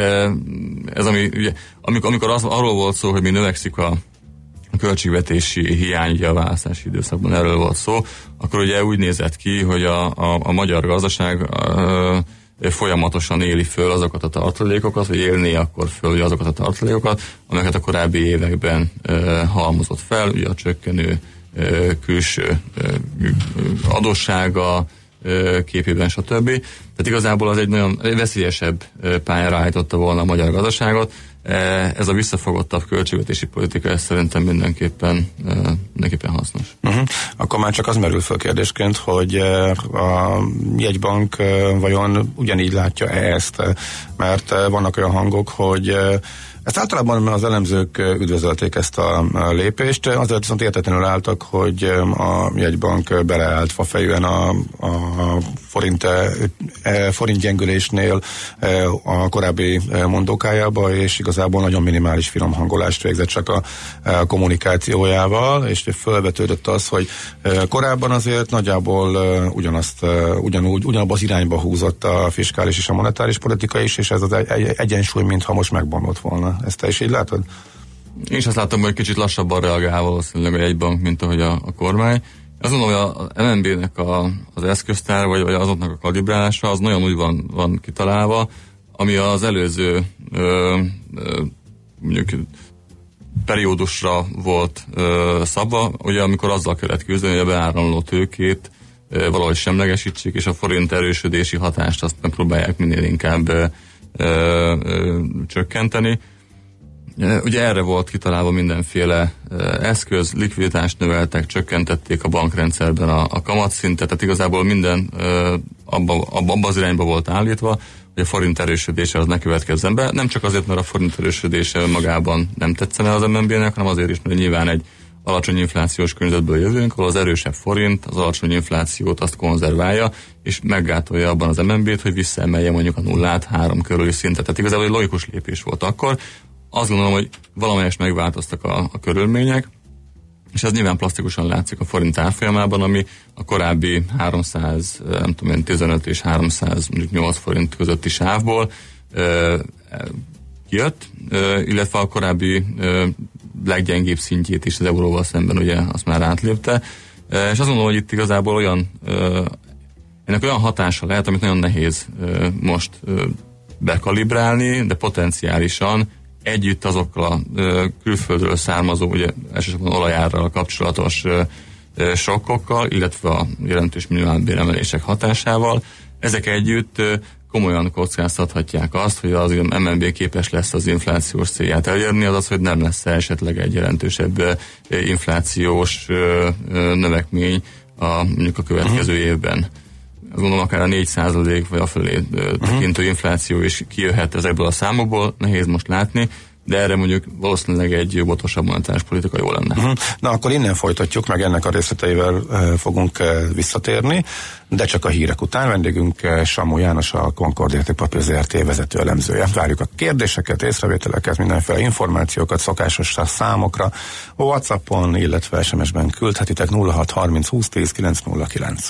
ez ami, ugye, amikor, amikor az, arról volt szó, hogy mi növekszik a költségvetési hiány ugye a választási időszakban erről volt szó, akkor ugye úgy nézett ki, hogy a, a, a magyar gazdaság ö, folyamatosan éli föl azokat a tartalékokat, vagy élné akkor föl ugye azokat a tartalékokat, amelyeket a korábbi években ö, halmozott fel, ugye a csökkenő ö, külső ö, adóssága ö, képében, stb. Tehát igazából az egy nagyon veszélyesebb pályára állította volna a magyar gazdaságot. E, Ez a visszafogottabb költségvetési politika, ez szerintem mindenképpen, ö, mindenképpen hasznos. Uh-huh. Akkor már csak az merül fel kérdésként, hogy eh, a jegybank eh, vajon ugyanígy látja-e ezt, eh, mert eh, vannak olyan hangok, hogy eh, ezt általában az elemzők eh, üdvözölték ezt a lépést, azért viszont értetlenül álltak, hogy eh, a jegybank eh, beleállt fafejűen a, a forint, eh, eh, forint gyengülésnél eh, a korábbi mondókájába, és igazából nagyon minimális finom hangolást végzett csak a, kommunikációjával, és felvetődött az, hogy korábban azért nagyjából ugyanazt, ugyanúgy, ugyanabba az irányba húzott a fiskális és a monetáris politika is, és ez az egy, egy, egyensúly, mintha most megbomlott volna. Ezt te is így látod? Én is azt látom, hogy kicsit lassabban reagál valószínűleg a jegybank, mint ahogy a, a kormány. Gondolom, hogy a MNB-nek a, az eszköztár, vagy, vagy azoknak a kalibrálása, az nagyon úgy van, van kitalálva, ami az előző ö, ö, mondjuk periódusra volt ö, szabva, ugye amikor azzal kellett küzdeni, hogy a beáramló tőkét ö, valahogy semlegesítsék, és a forint erősödési hatást azt megpróbálják minél inkább ö, ö, ö, csökkenteni. Ugye erre volt kitalálva mindenféle eszköz, likviditást növeltek, csökkentették a bankrendszerben a, a kamatszintet, tehát igazából minden abba, abba, abba az irányba volt állítva, hogy a forint erősödése az ne következzen be. Nem csak azért, mert a forint erősödése magában nem tetszene az MNB-nek, hanem azért is, mert nyilván egy alacsony inflációs környezetből jövünk, ahol az erősebb forint az alacsony inflációt azt konzerválja, és meggátolja abban az MNB-t, hogy visszaemelje mondjuk a nullát három körüli szintet. Tehát igazából egy logikus lépés volt akkor. Azt gondolom, hogy valamelyest megváltoztak a, a körülmények, és ez nyilván plastikusan látszik a forint árfolyamában, ami a korábbi 300, nem tudom én, 15 és 308 forint közötti sávból ö, jött, ö, illetve a korábbi ö, leggyengébb szintjét is az euróval szemben ugye azt már átlépte. Ö, és azt gondolom, hogy itt igazából olyan ö, ennek olyan hatása lehet, amit nagyon nehéz ö, most ö, bekalibrálni, de potenciálisan együtt azokkal a külföldről származó, ugye elsősorban olajárral kapcsolatos sokkokkal, illetve a jelentős minimálbéremelések hatásával, ezek együtt komolyan kockáztathatják azt, hogy az MNB képes lesz az inflációs célját elérni, azaz, hogy nem lesz esetleg egy jelentősebb inflációs növekmény a, mondjuk a következő uh-huh. évben azt gondolom akár a 4 vagy a fölé uh-huh. tekintő infláció is kijöhet ezekből a számokból, nehéz most látni, de erre mondjuk valószínűleg egy óvatosabb monetáris politika jó lenne. Uh-huh. Na akkor innen folytatjuk, meg ennek a részleteivel uh, fogunk uh, visszatérni, de csak a hírek után vendégünk uh, Samó János, a Concord Értékpapír ZRT vezető elemzője. Várjuk a kérdéseket, észrevételeket, mindenféle információkat, szokásos számokra, Whatsappon, illetve SMS-ben küldhetitek 0630 20 10 909.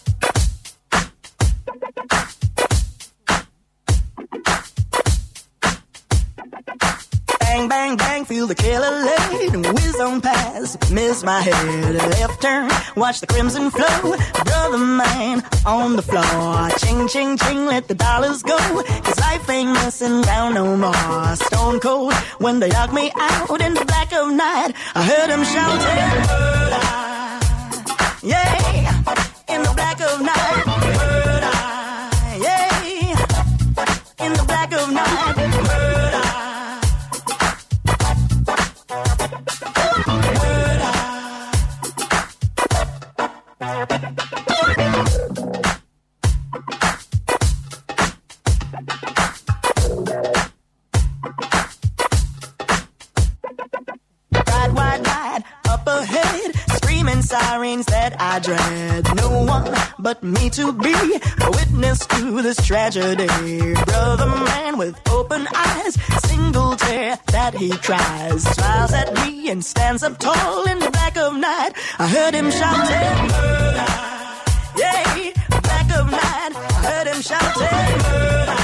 Bang, bang, bang, feel the killer laid. Whiz on past, miss my head. Left turn, watch the crimson flow. Brother mine on the floor. Ching, ching, ching, let the dollars go. Cause life ain't messing around no more. Stone cold when they knock me out in the black of night. I heard them shouting. Yeah, in the black of night. Murder. Yeah, in the black of night. Sirens that I dread. No one but me to be a witness to this tragedy. Brother man with open eyes, single tear that he cries. Smiles at me and stands up tall in the black of night. I heard him shouting, murder. Yeah, black of night. I heard him shouting, murder.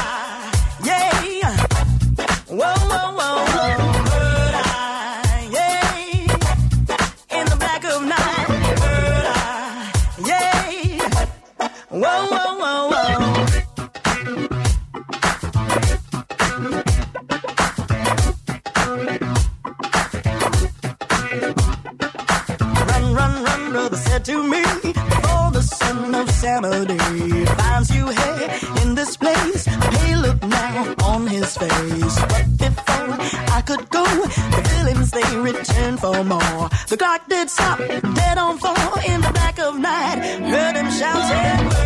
Son finds you here in this place, hey, look now on his face. But before I could go, the villains they returned for more. The clock did stop, dead on four in the black of night. Heard him shouting,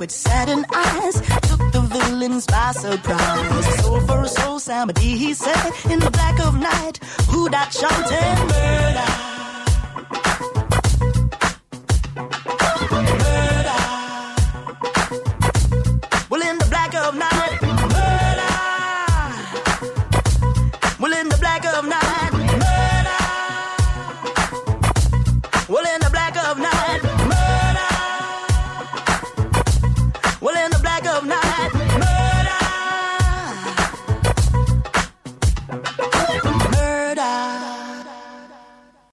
with saddened eyes took the villains by surprise. Soul for a soul, Samadhi, he said, in the black of night. Who that shouting?